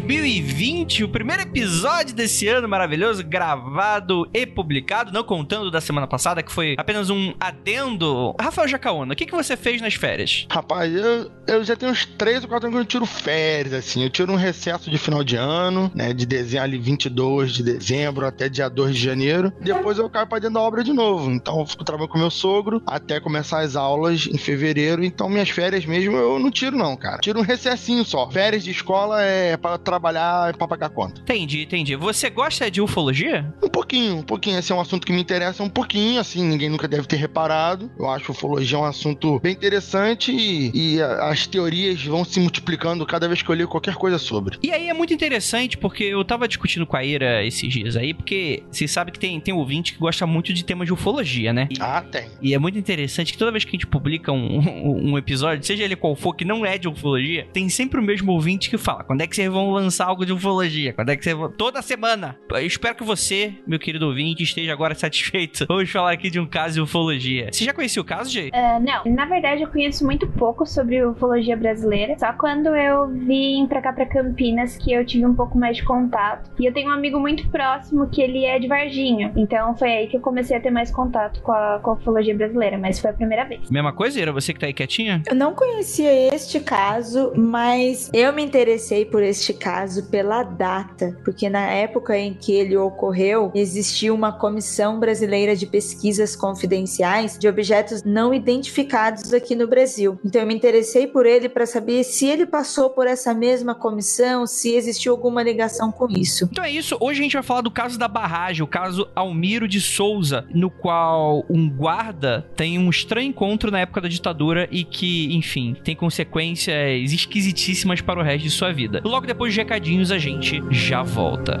2020, o primeiro episódio desse ano maravilhoso, gravado e publicado, não contando da semana passada, que foi apenas um adendo. Rafael Jacaúna, o que, que você fez nas férias? Rapaz, eu, eu já tenho uns 3 ou 4 anos que eu tiro férias, assim. Eu tiro um recesso de final de ano, né? De dezembro, ali 22 de dezembro até dia 2 de janeiro. Depois eu caio pra dentro da obra de novo. Então eu fico trabalhando com meu sogro até começar as aulas em fevereiro. Então minhas férias mesmo eu não tiro, não, cara. Tiro um recessinho só. Férias de escola é para trabalhar e pra pagar conta. Entendi, entendi. Você gosta de ufologia? Um pouquinho, um pouquinho. Esse é um assunto que me interessa um pouquinho, assim, ninguém nunca deve ter reparado. Eu acho ufologia um assunto bem interessante e, e as teorias vão se multiplicando cada vez que eu leio qualquer coisa sobre. E aí é muito interessante porque eu tava discutindo com a Ira esses dias aí, porque você sabe que tem, tem ouvinte que gosta muito de temas de ufologia, né? E, ah, tem. E é muito interessante que toda vez que a gente publica um, um, um episódio, seja ele qual for, que não é de ufologia, tem sempre o mesmo ouvinte que fala: quando é que vocês vão lançar algo de ufologia? Quando é que vocês vão. Toda semana! Eu espero que você, meu querido ouvinte, esteja agora satisfeito. Vamos falar aqui de um caso de ufologia. Você já conhecia o caso, Jay? Uh, não, na verdade eu conheço muito pouco sobre ufologia brasileira. Só quando eu vim pra cá, pra Campinas, que eu tive um pouco mais de contato. E eu tenho um amigo muito próximo que ele é de Varginha. Então foi aí que eu comecei a ter mais contato com a, com a ufologia brasileira, mas foi a primeira vez. Mesma coisa, Ira? Você que tá aí quietinha? Eu não conhecia este caso, mas eu me interessei por este caso pela data, porque na época em que ele ocorreu, existia uma comissão brasileira de pesquisas confidenciais de objetos não identificados aqui no Brasil. Então eu me interessei por ele para saber se ele passou por essa mesma comissão, se existiu alguma ligação com isso. Então é isso. Hoje a gente vai falar do caso da barragem, o caso Almiro de Souza, no qual um guarda tem um estranho encontro na época da ditadura e que, enfim, tem consequências esquisitíssimas para o resto de sua vida. Logo depois de recadinhos, a gente já volta.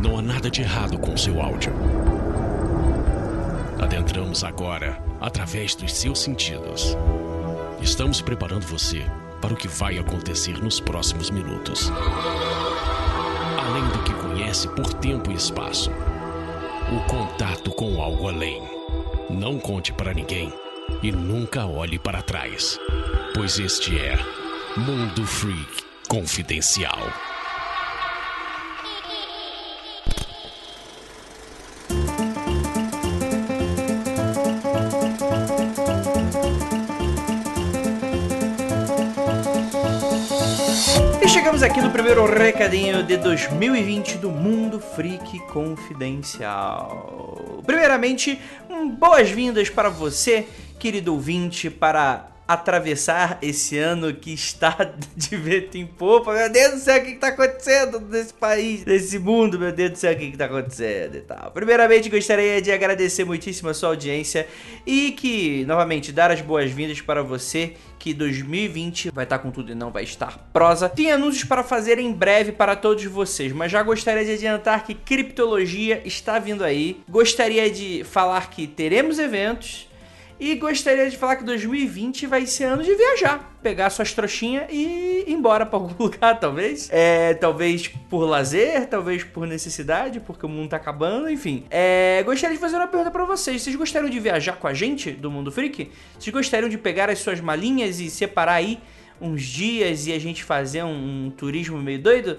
Não há nada de errado com seu áudio. Adentramos agora através dos seus sentidos. Estamos preparando você para o que vai acontecer nos próximos minutos. Além do que conhece por tempo e espaço, o contato com algo além. Não conte para ninguém e nunca olhe para trás, pois este é Mundo Freak Confidencial. E chegamos aqui no primeiro recadinho de 2020 do Mundo Freak Confidencial. Primeiramente, boas-vindas para você, querido ouvinte, para atravessar esse ano que está de vento em popa. Meu Deus do céu, o que está acontecendo nesse país, nesse mundo? Meu Deus do céu, o que está acontecendo e tal. Primeiramente, gostaria de agradecer muitíssimo a sua audiência e que, novamente, dar as boas-vindas para você que 2020 vai estar com tudo e não vai estar prosa. Tem anúncios para fazer em breve para todos vocês, mas já gostaria de adiantar que criptologia está vindo aí. Gostaria de falar que teremos eventos e gostaria de falar que 2020 vai ser ano de viajar. Pegar suas trouxinhas e ir embora para algum lugar, talvez. É, talvez por lazer, talvez por necessidade, porque o mundo tá acabando, enfim. É, gostaria de fazer uma pergunta para vocês. Vocês gostariam de viajar com a gente do Mundo Freak? Vocês gostariam de pegar as suas malinhas e separar aí uns dias e a gente fazer um, um turismo meio doido?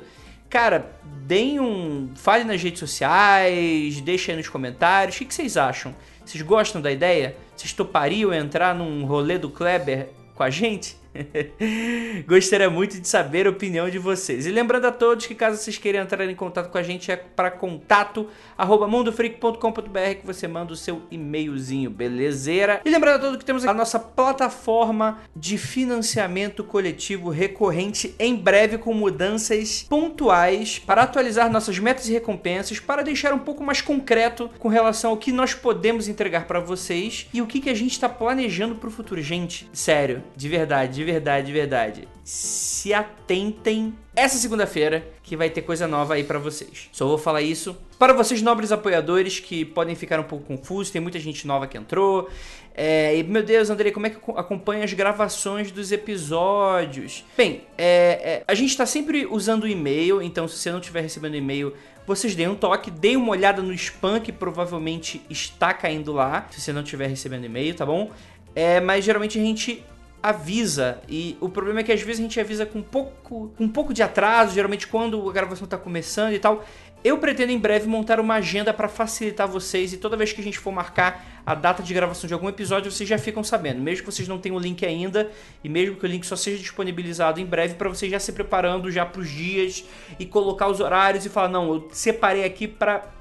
Cara, deem um. Fale nas redes sociais, deixem aí nos comentários. O que, que vocês acham? Vocês gostam da ideia? Vocês topariam entrar num rolê do Kleber com a gente? Gostaria muito de saber a opinião de vocês. E lembrando a todos que caso vocês queiram entrar em contato com a gente é para contato arroba mundofreak.com.br que você manda o seu e-mailzinho, belezeira? E lembrando a todos que temos a nossa plataforma de financiamento coletivo recorrente em breve com mudanças pontuais para atualizar nossas metas e recompensas, para deixar um pouco mais concreto com relação ao que nós podemos entregar para vocês e o que, que a gente está planejando para o futuro. Gente, sério, de verdade, de verdade, de verdade. Se atentem essa segunda-feira que vai ter coisa nova aí pra vocês. Só vou falar isso para vocês nobres apoiadores que podem ficar um pouco confusos, tem muita gente nova que entrou. É, e, meu Deus, Andrei, como é que acompanha as gravações dos episódios? Bem, é, é, a gente está sempre usando o e-mail, então se você não estiver recebendo e-mail, vocês deem um toque, deem uma olhada no spam que provavelmente está caindo lá, se você não estiver recebendo e-mail, tá bom? É, mas geralmente a gente avisa e o problema é que às vezes a gente avisa com um pouco, com um pouco de atraso, geralmente quando a gravação está começando e tal. Eu pretendo em breve montar uma agenda para facilitar vocês e toda vez que a gente for marcar a data de gravação de algum episódio, vocês já ficam sabendo. Mesmo que vocês não tenham o link ainda e mesmo que o link só seja disponibilizado em breve para vocês já se preparando já para os dias e colocar os horários e falar não, eu separei aqui para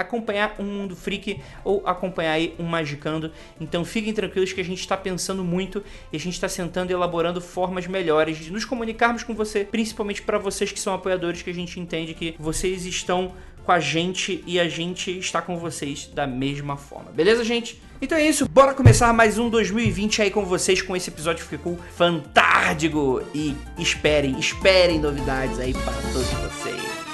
acompanhar um Mundo Freak ou acompanhar aí um Magicando. Então fiquem tranquilos que a gente está pensando muito e a gente está sentando e elaborando formas melhores de nos comunicarmos com você, principalmente para vocês que são apoiadores, que a gente entende que vocês estão com a gente e a gente está com vocês da mesma forma. Beleza, gente? Então é isso, bora começar mais um 2020 aí com vocês com esse episódio que ficou fantástico e esperem, esperem novidades aí para todos vocês.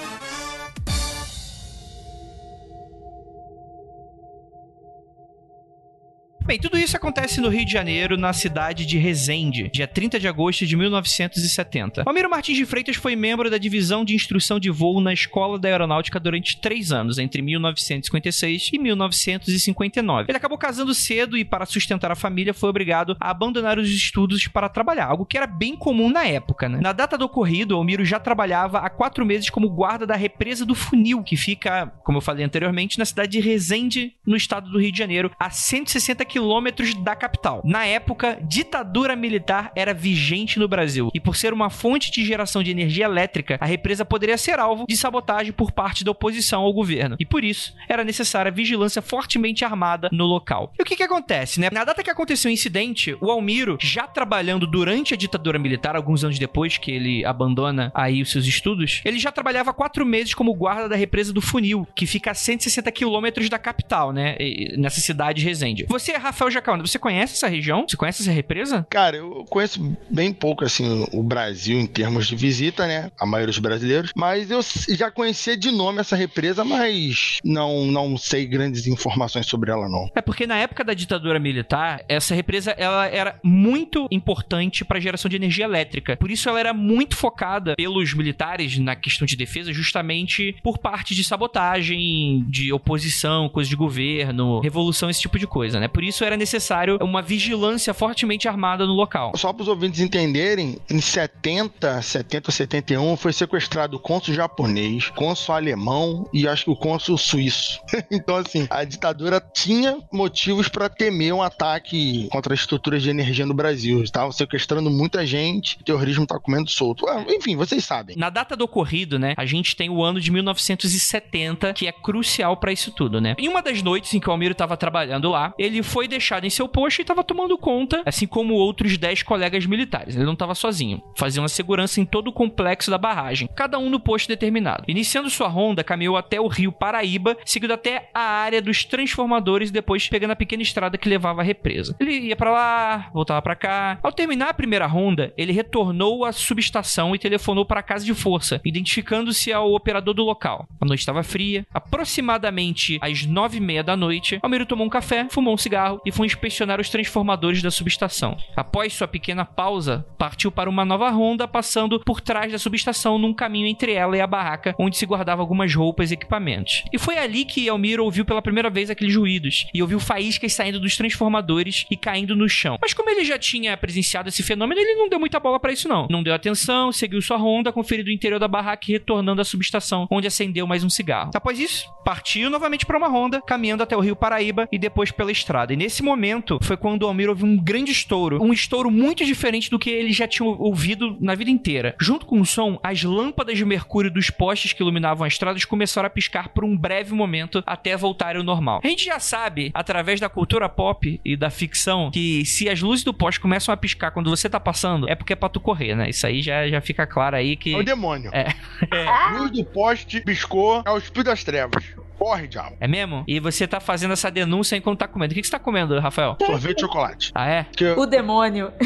Bem, tudo isso acontece no Rio de Janeiro, na cidade de Resende, dia 30 de agosto de 1970. Almiro Martins de Freitas foi membro da divisão de instrução de voo na Escola da Aeronáutica durante três anos, entre 1956 e 1959. Ele acabou casando cedo e, para sustentar a família, foi obrigado a abandonar os estudos para trabalhar, algo que era bem comum na época. Né? Na data do ocorrido, Almiro já trabalhava há quatro meses como guarda da represa do Funil, que fica, como eu falei anteriormente, na cidade de Resende, no estado do Rio de Janeiro, a 160 km quilômetros da capital. Na época, ditadura militar era vigente no Brasil e por ser uma fonte de geração de energia elétrica, a represa poderia ser alvo de sabotagem por parte da oposição ao governo. E por isso, era necessária vigilância fortemente armada no local. E o que que acontece, né? Na data que aconteceu o incidente, o Almiro, já trabalhando durante a ditadura militar, alguns anos depois que ele abandona aí os seus estudos, ele já trabalhava quatro meses como guarda da represa do Funil, que fica a 160 quilômetros da capital, né? Nessa cidade de Resende. Você Rafael Jacaúna, você conhece essa região? Você conhece essa represa? Cara, eu conheço bem pouco, assim, o Brasil em termos de visita, né? A maioria dos brasileiros. Mas eu já conhecia de nome essa represa, mas não, não sei grandes informações sobre ela, não. É porque na época da ditadura militar, essa represa ela era muito importante para a geração de energia elétrica. Por isso ela era muito focada pelos militares na questão de defesa, justamente por parte de sabotagem, de oposição, coisa de governo, revolução, esse tipo de coisa, né? Por isso isso era necessário uma vigilância fortemente armada no local. Só para os ouvintes entenderem, em 70, 70 71 foi sequestrado o cônsul japonês, cônsul alemão e acho que o cônsul suíço. então assim, a ditadura tinha motivos para temer um ataque contra as estruturas de energia no Brasil. Estavam sequestrando muita gente, o terrorismo tá comendo solto. Ah, enfim, vocês sabem. Na data do ocorrido, né, a gente tem o ano de 1970, que é crucial para isso tudo, né? Em uma das noites em que o Almiro estava trabalhando lá, ele foi foi deixado em seu posto e estava tomando conta, assim como outros 10 colegas militares. Ele não estava sozinho. Fazia uma segurança em todo o complexo da barragem, cada um no posto determinado. Iniciando sua ronda, caminhou até o rio Paraíba, seguindo até a área dos transformadores e depois pegando a pequena estrada que levava à represa. Ele ia para lá, voltava para cá. Ao terminar a primeira ronda, ele retornou à subestação e telefonou para a casa de força, identificando-se ao operador do local. A noite estava fria, aproximadamente às nove e meia da noite. Almeiro tomou um café, fumou um cigarro carro e foi inspecionar os transformadores da subestação. Após sua pequena pausa, partiu para uma nova ronda, passando por trás da subestação num caminho entre ela e a barraca, onde se guardava algumas roupas e equipamentos. E foi ali que Elmiro ouviu pela primeira vez aqueles ruídos e ouviu faíscas saindo dos transformadores e caindo no chão. Mas como ele já tinha presenciado esse fenômeno, ele não deu muita bola para isso não. Não deu atenção, seguiu sua ronda, conferindo o interior da barraca e retornando à subestação, onde acendeu mais um cigarro. Após isso, partiu novamente para uma ronda, caminhando até o rio Paraíba e depois pela estrada. E nesse momento foi quando o Almir ouviu um grande estouro. Um estouro muito diferente do que ele já tinha ouvido na vida inteira. Junto com o som, as lâmpadas de mercúrio dos postes que iluminavam as estradas começaram a piscar por um breve momento até voltarem ao normal. A gente já sabe, através da cultura pop e da ficção, que se as luzes do poste começam a piscar quando você tá passando, é porque é pra tu correr, né? Isso aí já, já fica claro aí que. É o demônio. É. é. Luz do poste piscou, é o espírito das trevas. Corre, diabo. É mesmo? E você tá fazendo essa denúncia enquanto tá comendo. O que, que você tá comendo, Rafael? Sorvete de chocolate. Ah, é? Que... O demônio.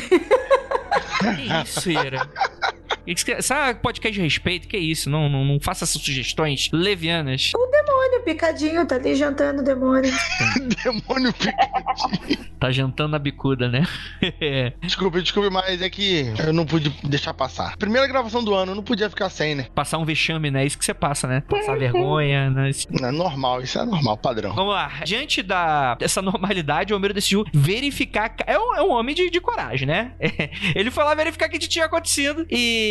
Que isso, Ira? Sabe podcast de respeito? Que isso? Não, não, não faça essas sugestões levianas. O demônio picadinho tá ali jantando o demônio. Demônio picadinho. Tá jantando a bicuda, né? Desculpe, desculpe, mas é que eu não pude deixar passar. Primeira gravação do ano, eu não podia ficar sem, né? Passar um vexame, né? Isso que você passa, né? Passar vergonha, né? Não, é normal, isso é normal, padrão. Vamos lá. Diante da, dessa normalidade, o Homero decidiu verificar. É um, é um homem de, de coragem, né? Ele foi lá verificar o que tinha acontecido e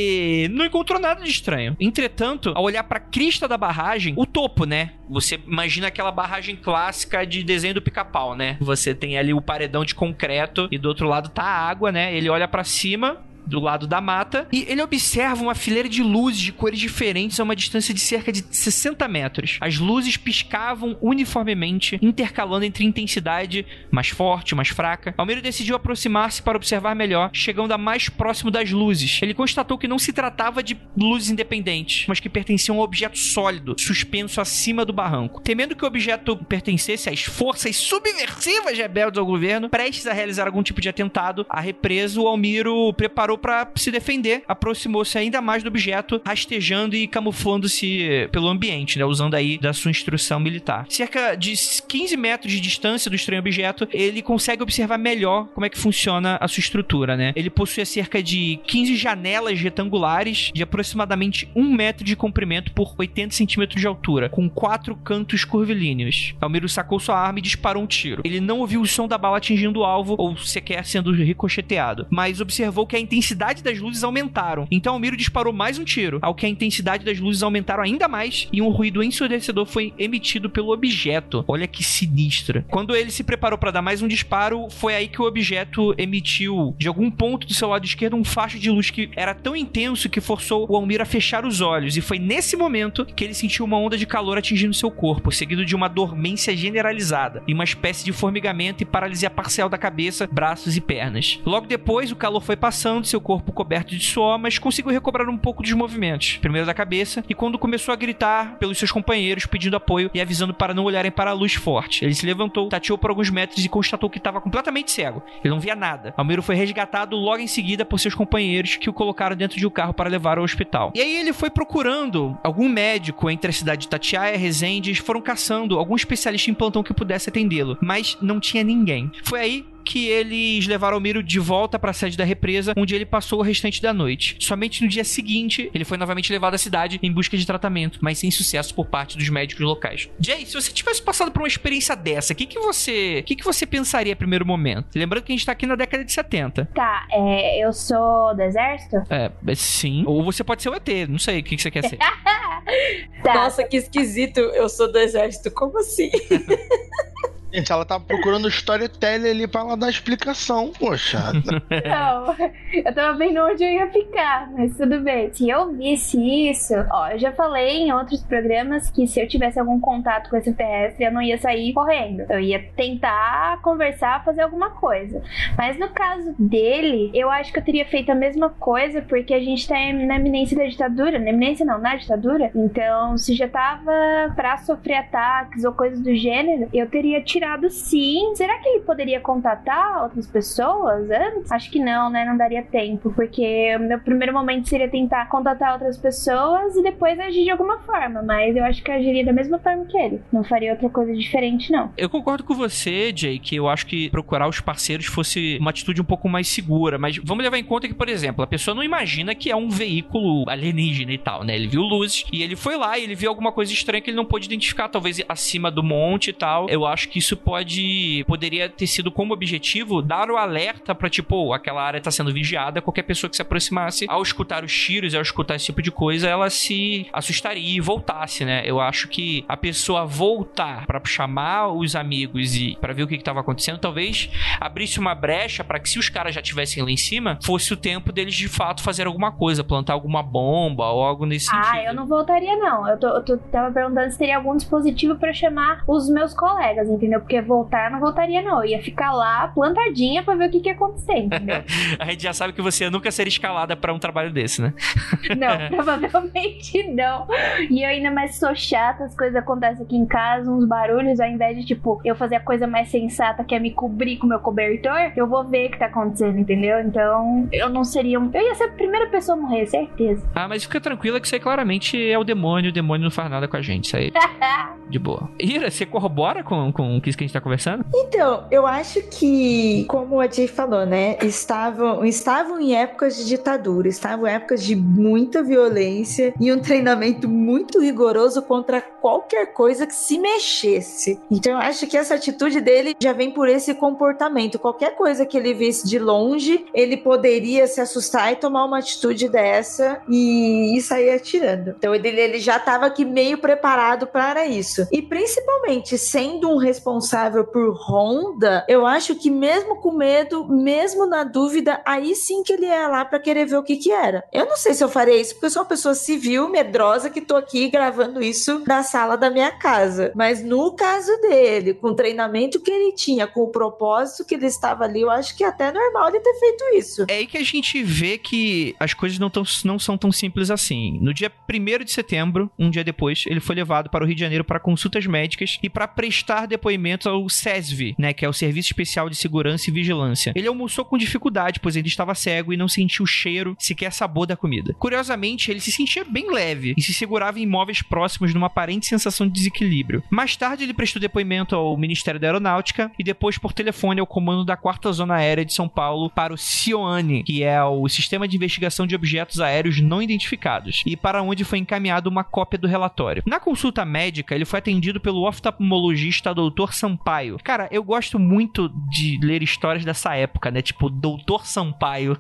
não encontrou nada de estranho. Entretanto, ao olhar pra crista da barragem, o topo, né? Você imagina aquela barragem clássica de desenho do pica-pau, né? Você tem ali o paredão de concreto e do outro lado tá a água, né? Ele olha para cima, do lado da mata e ele observa uma fileira de luzes de cores diferentes a uma distância de cerca de 60 metros. As luzes piscavam uniformemente, intercalando entre intensidade mais forte, mais fraca. Almeida decidiu aproximar-se para observar melhor, chegando a mais próximo das luzes. Ele constatou que não se tratava de luzes independentes, mas que pertenciam a um objeto sólido, suspenso acima do barranco. Temendo que o objeto pertencesse às forças subversivas rebeldes ao governo, prestes a realizar algum tipo de atentado, a represa, o Almiro preparou para se defender, aproximou-se ainda mais do objeto, rastejando e camuflando-se pelo ambiente, né, usando aí da sua instrução militar. Cerca de 15 metros de distância do estranho objeto, ele consegue observar melhor como é que funciona a sua estrutura, né? Ele possui cerca de 15 janelas retangulares de aproximadamente 1 metro de comprimento por 80 centímetros de altura, com quatro cantos curvilíneos. Almiro sacou sua arma e disparou um tiro. Ele não ouviu o som da bala atingindo o alvo ou sequer sendo ricocheteado, mas observou que a intensidade das luzes aumentaram. Então Almiro disparou mais um tiro, ao que a intensidade das luzes aumentaram ainda mais e um ruído ensurdecedor foi emitido pelo objeto. Olha que sinistra. Quando ele se preparou para dar mais um disparo, foi aí que o objeto emitiu de algum ponto do seu lado esquerdo um facho de luz que era tão intenso que forçou o Almiro a fechar os olhos e foi nesse momento que ele sentiu uma onda de calor atingindo seu corpo, seguido de uma dormência generalizada e uma espécie de formigamento e paralisia parcial da cabeça, braços e pernas. Logo depois, o calor foi passando, seu corpo coberto de suor, mas conseguiu recobrar um pouco dos movimentos, primeiro da cabeça, e quando começou a gritar pelos seus companheiros pedindo apoio e avisando para não olharem para a luz forte. Ele se levantou, tateou por alguns metros e constatou que estava completamente cego. Ele não via nada. Almiro foi resgatado logo em seguida por seus companheiros que o colocaram dentro de um carro para levar ao hospital. E aí ele foi procurando algum médico entre a cidade de Tatiaia e Resende, foram caçando algum especialista em plantão que pudesse atendê-lo, mas não tinha ninguém. Foi aí que eles levaram o Miro de volta para a sede da represa, onde ele passou o restante da noite. Somente no dia seguinte, ele foi novamente levado à cidade em busca de tratamento, mas sem sucesso por parte dos médicos locais. Jay, se você tivesse passado por uma experiência dessa, o que, que você, que, que você pensaria no primeiro momento? Lembrando que a gente tá aqui na década de 70. Tá, é, eu sou do exército? É, sim. Ou você pode ser o ET, não sei o que, que você quer ser. Tá. Nossa, que esquisito. Eu sou do exército. Como assim? Gente, ela tava procurando storyteller ali pra ela dar explicação, poxa. Não, eu tava vendo onde eu ia ficar, mas tudo bem. Se eu visse isso, ó, eu já falei em outros programas que se eu tivesse algum contato com esse terrestre, eu não ia sair correndo. Eu ia tentar conversar, fazer alguma coisa. Mas no caso dele, eu acho que eu teria feito a mesma coisa, porque a gente tá na eminência da ditadura. Na eminência não, na ditadura. Então, se já tava pra sofrer ataques ou coisas do gênero, eu teria tirado sim. Será que ele poderia contatar outras pessoas antes? Acho que não, né? Não daria tempo, porque o meu primeiro momento seria tentar contatar outras pessoas e depois agir de alguma forma, mas eu acho que agiria da mesma forma que ele. Não faria outra coisa diferente, não. Eu concordo com você, Jay, que eu acho que procurar os parceiros fosse uma atitude um pouco mais segura, mas vamos levar em conta que, por exemplo, a pessoa não imagina que é um veículo alienígena e tal, né? Ele viu luzes e ele foi lá e ele viu alguma coisa estranha que ele não pôde identificar, talvez acima do monte e tal. Eu acho que isso pode poderia ter sido como objetivo dar o alerta para tipo, aquela área tá sendo vigiada, qualquer pessoa que se aproximasse ao escutar os tiros, ao escutar esse tipo de coisa, ela se assustaria e voltasse, né? Eu acho que a pessoa voltar para chamar os amigos e para ver o que estava acontecendo, talvez abrisse uma brecha para que se os caras já tivessem lá em cima, fosse o tempo deles de fato fazer alguma coisa, plantar alguma bomba ou algo nesse ah, sentido. Ah, eu não voltaria não. Eu, tô, eu tô, tava perguntando se teria algum dispositivo para chamar os meus colegas, entendeu? Entendeu? Porque voltar não voltaria, não. Eu ia ficar lá plantadinha pra ver o que, que ia acontecer, entendeu? A gente já sabe que você nunca seria escalada pra um trabalho desse, né? Não, provavelmente não. E eu ainda mais sou chata, as coisas acontecem aqui em casa, uns barulhos, ao invés de, tipo, eu fazer a coisa mais sensata, que é me cobrir com meu cobertor, eu vou ver o que tá acontecendo, entendeu? Então, eu não seria. um- Eu ia ser a primeira pessoa a morrer, certeza. Ah, mas fica tranquila que aí claramente é o demônio, o demônio não faz nada com a gente, isso aí, de boa. Ira, você corrobora com, com o que a gente tá conversando? Então, eu acho que, como a Jay falou, né? Estavam, estavam em épocas de ditadura, estavam em épocas de muita violência e um treinamento muito rigoroso contra qualquer coisa que se mexesse. Então, eu acho que essa atitude dele já vem por esse comportamento. Qualquer coisa que ele visse de longe, ele poderia se assustar e tomar uma atitude dessa e, e sair atirando. Então, ele, ele já estava aqui meio preparado para isso. E principalmente sendo um responsável por Honda, eu acho que mesmo com medo, mesmo na dúvida, aí sim que ele ia lá para querer ver o que que era. Eu não sei se eu faria isso, porque eu sou uma pessoa civil, medrosa, que tô aqui gravando isso na sala da minha casa. Mas no caso dele, com o treinamento que ele tinha, com o propósito que ele estava ali, eu acho que é até normal ele ter feito isso. É aí que a gente vê que as coisas não, tão, não são tão simples assim. No dia 1 de setembro, um dia depois, ele foi levado para o Rio de Janeiro para consultas médicas e para prestar depoimento ao SESV, né, que é o Serviço Especial de Segurança e Vigilância. Ele almoçou com dificuldade, pois ele estava cego e não sentiu cheiro, sequer sabor da comida. Curiosamente, ele se sentia bem leve e se segurava em imóveis próximos numa aparente sensação de desequilíbrio. Mais tarde, ele prestou depoimento ao Ministério da Aeronáutica e depois por telefone ao comando da Quarta Zona Aérea de São Paulo para o CIOANE, que é o Sistema de Investigação de Objetos Aéreos Não Identificados, e para onde foi encaminhado uma cópia do relatório. Na consulta médica, ele foi atendido pelo oftalmologista Dr. Sampaio. Cara, eu gosto muito de ler histórias dessa época, né? Tipo, Dr. Sampaio.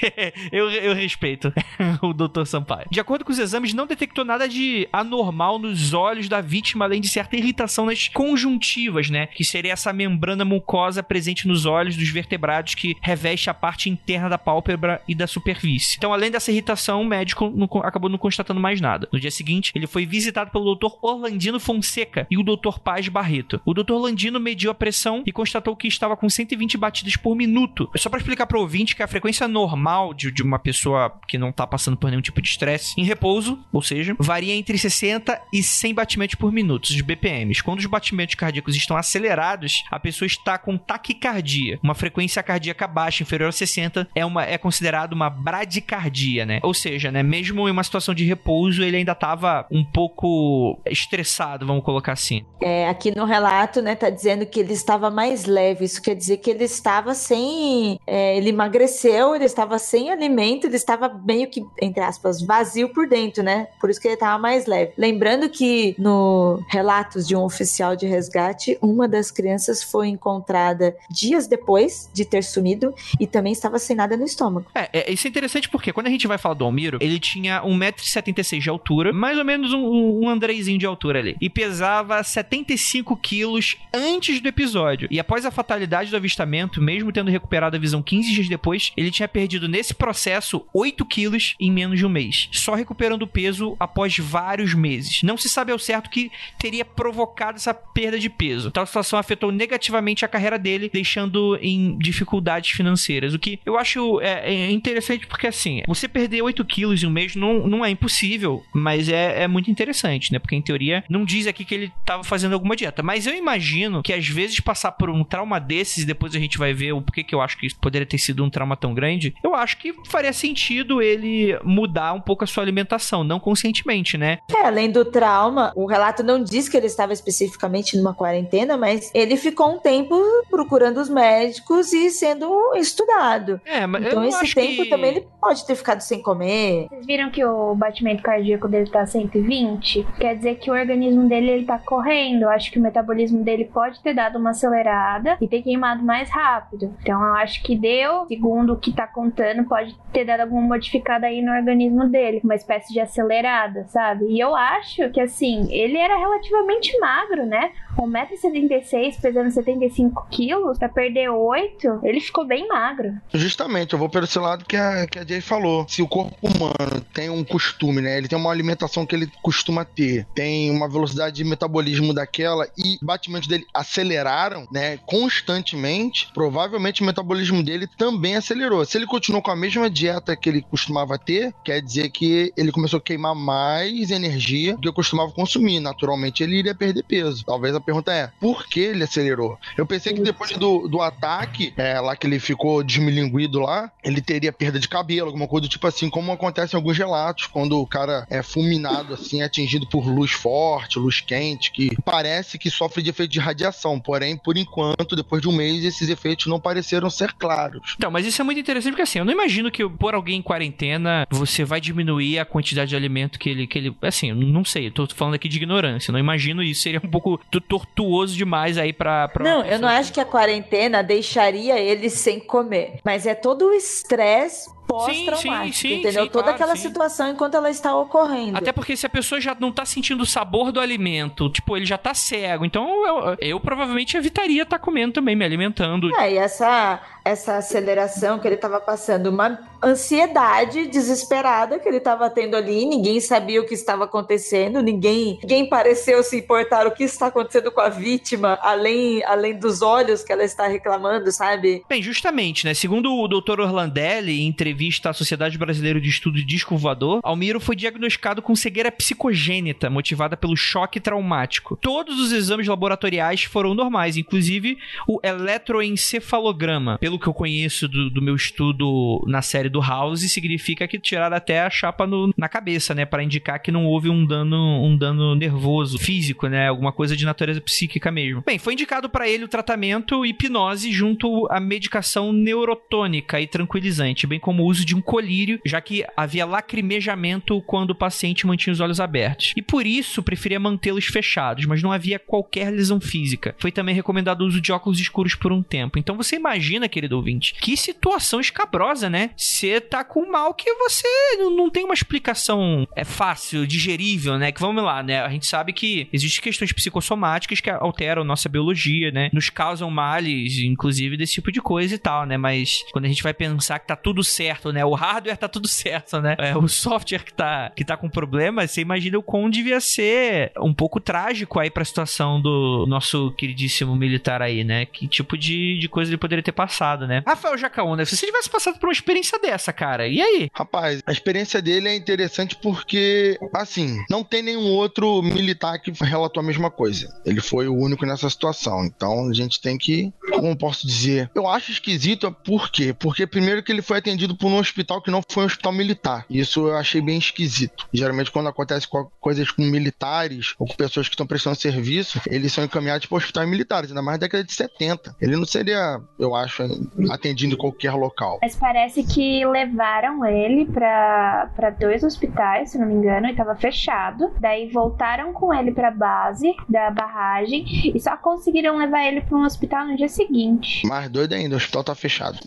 eu, eu respeito o Dr. Sampaio. De acordo com os exames, não detectou nada de anormal nos olhos da vítima, além de certa irritação nas conjuntivas, né? Que seria essa membrana mucosa presente nos olhos dos vertebrados que reveste a parte interna da pálpebra e da superfície. Então, além dessa irritação, o médico não acabou não constatando mais nada. No dia seguinte, ele foi visitado pelo Dr. Orlandino Fonseca e o Dr. Paz Barreto. O Dr. Orlandino mediu a pressão e constatou que estava com 120 batidas por minuto. Só para explicar para o ouvinte que a frequência normal de, de uma pessoa que não tá passando por nenhum tipo de estresse em repouso, ou seja, varia entre 60 e 100 batimentos por minuto, os BPMs. Quando os batimentos cardíacos estão acelerados, a pessoa está com taquicardia. Uma frequência cardíaca baixa, inferior a 60, é, uma, é considerado uma bradicardia, né? Ou seja, né, mesmo em uma situação de repouso, ele ainda estava um pouco estressado, vamos colocar assim. É, aqui no relato, né, tá dizendo que ele estava mais leve. Isso quer dizer que ele estava sem. é, ele emagreceu, ele estava sem alimento, ele estava meio que, entre aspas, vazio por dentro, né? Por isso que ele estava mais leve. Lembrando que no relatos de um oficial de resgate, uma das crianças foi encontrada dias depois de ter sumido e também estava sem nada no estômago. É, é, isso é interessante porque quando a gente vai falar do Almiro, ele tinha 1,76m de altura, mais ou menos um, um de altura ali, e pesava 75 quilos antes do episódio. E após a fatalidade do avistamento, mesmo tendo recuperado a visão 15 dias depois, ele tinha perdido nesse processo 8 quilos em menos de um mês, só recuperando o peso após vários meses. Não se sabe ao certo o que teria provocado essa perda de peso. Tal situação afetou negativamente a carreira dele, deixando em dificuldades financeiras. O que eu acho é, é interessante porque, assim, você perder 8 quilos em um mês não, não é impossível, mas é, é muito interessante, né? Porque, em teoria, não diz aqui que ele estava fazendo alguma dieta. Mas eu imagino que, às vezes, passar por um trauma desses e depois a gente vai ver o porquê que eu acho que isso poderia ter sido um trauma tão grande, eu acho que faria sentido ele mudar um pouco a sua alimentação, não conscientemente, né? É, além do trauma, o relato não diz que ele estava especificamente numa quarentena, mas ele ficou um tempo procurando os médicos e sendo estudado. É, mas Então eu esse acho tempo que... também ele pode ter ficado sem comer. Vocês viram que o batimento cardíaco dele tá 120? Quer dizer que o organismo dele ele tá correndo. Eu acho que o metabolismo dele pode ter dado uma acelerada e ter queimado mais rápido. Então eu acho que deu, segundo o que tá contando, pode ter dado alguma modificada aí no organismo dele, uma espécie de acelerada, sabe? E eu acho que assim, ele era relativamente magro, né? 1,76m, pesando 75 quilos, pra perder 8, ele ficou bem magro. Justamente, eu vou pelo esse lado que a, que a Jay falou. Se o corpo humano tem um costume, né? Ele tem uma alimentação que ele costuma ter, tem uma velocidade de metabolismo daquela e batimentos dele aceleraram, né, constantemente, provavelmente o metabolismo dele também acelerou. Se ele continuou com a mesma dieta que ele costumava ter, quer dizer que ele começou a queimar mais energia do que eu costumava consumir. Naturalmente, ele iria perder peso. Talvez a pergunta é, por que ele acelerou? Eu pensei que depois do, do ataque, é, lá que ele ficou desmilinguido lá, ele teria perda de cabelo, alguma coisa do tipo assim, como acontece em alguns relatos, quando o cara é fulminado, assim, atingido por luz forte, luz quente, que parece que sofre de efeito de radiação. Porém, por enquanto, depois de um mês, esses efeitos não pareceram ser claros. Então, mas isso é muito interessante porque assim, eu não imagino que por alguém em quarentena você vai diminuir a quantidade de alimento que ele. Que ele assim, eu não sei, eu tô falando aqui de ignorância. Não imagino isso, seria um pouco tortuoso demais aí pra. pra não, eu não acho que a quarentena deixaria ele sem comer. Mas é todo o estresse pós-traumático, entendeu? Sim, Toda claro, aquela sim. situação enquanto ela está ocorrendo. Até porque se a pessoa já não tá sentindo o sabor do alimento, tipo, ele já tá cego, então eu, eu provavelmente evitaria estar tá comendo também, me alimentando. É, e essa, essa aceleração que ele tava passando, uma ansiedade desesperada que ele tava tendo ali, ninguém sabia o que estava acontecendo, ninguém, ninguém pareceu se importar o que está acontecendo com a vítima, além, além dos olhos que ela está reclamando, sabe? Bem, justamente, né? Segundo o Dr. Orlandelli, em entrevista à Sociedade Brasileira de Estudo de Disco Voador, Almiro foi diagnosticado com cegueira psicogênita, motivada pelo choque traumático. Todos os exames laboratoriais foram normais, inclusive o eletroencefalograma. Pelo que eu conheço do, do meu estudo na série do House, significa que tiraram até a chapa no, na cabeça, né? Para indicar que não houve um dano, um dano nervoso, físico, né? Alguma coisa de natureza psíquica mesmo. Bem, foi indicado para ele o tratamento hipnose junto à medicação neurotônica e tranquilizante, bem como o uso de um colírio, já que havia lacrimejamento quando o paciente mantinha os olhos abertos. E por isso preferia mantê-los fechados, mas não havia qualquer lesão física. Foi também recomendado o uso de óculos escuros por um tempo. Então você imagina, querido ouvinte, que situação escabrosa, né? Você tá com mal que você não tem uma explicação é fácil, digerível, né? Que vamos lá, né? A gente sabe que existem questões psicossomáticas que alteram nossa biologia, né? Nos causam males, inclusive, desse tipo de coisa e tal, né? Mas quando a gente vai pensar que tá tudo certo, né? O hardware tá tudo certo, né? É o software que tá, que tá com problema, você imagina o quão devia ser um pouco trágico aí pra situação do nosso queridíssimo militar aí, né? Que tipo de, de coisa ele poderia ter passado, né? Rafael Jacaúna, se você tivesse passado por uma experiência dessa, cara, e aí? Rapaz, a experiência dele é interessante porque, assim, não tem nenhum outro militar que relatou a mesma coisa. Ele foi o único nessa situação. Então a gente tem que, como posso dizer, eu acho esquisito por quê? Porque primeiro que ele foi atendido por um hospital que não foi um hospital militar. Isso eu achei bem esquisito. Geralmente, quando acontece coisas com militares ou com pessoas que estão prestando serviço, eles são encaminhados para hospitais militares, ainda mais na década de 70. Ele não seria, eu acho, atendido em qualquer local. Mas parece que levaram ele para dois hospitais, se não me engano, e estava fechado. Daí voltaram com ele para base da barragem e só conseguiram levar ele para um hospital no dia seguinte. Mais doido ainda, o hospital tá fechado.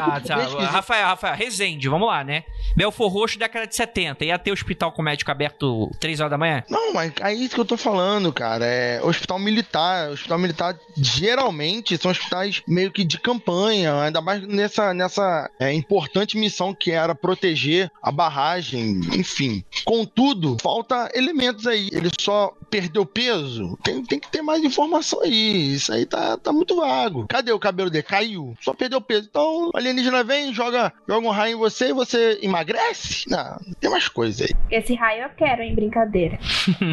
Ah, tá. Rafael, Rafael, Resende, vamos lá, né? Belfor Roxo, década de 70. Ia ter hospital com médico aberto 3 horas da manhã? Não, mas é isso que eu tô falando, cara. É hospital militar. Hospital militar, geralmente, são hospitais meio que de campanha, ainda mais nessa, nessa é, importante missão que era proteger a barragem, enfim. Contudo, falta elementos aí. Ele só perdeu peso? Tem, tem que ter mais informação aí. Isso aí tá, tá muito vago. Cadê o cabelo dele? Caiu. Só perdeu peso. Então, o alienígena vem, joga, joga um raio em você e você emagrece? Não, tem mais coisa aí. Esse raio eu quero, em brincadeira.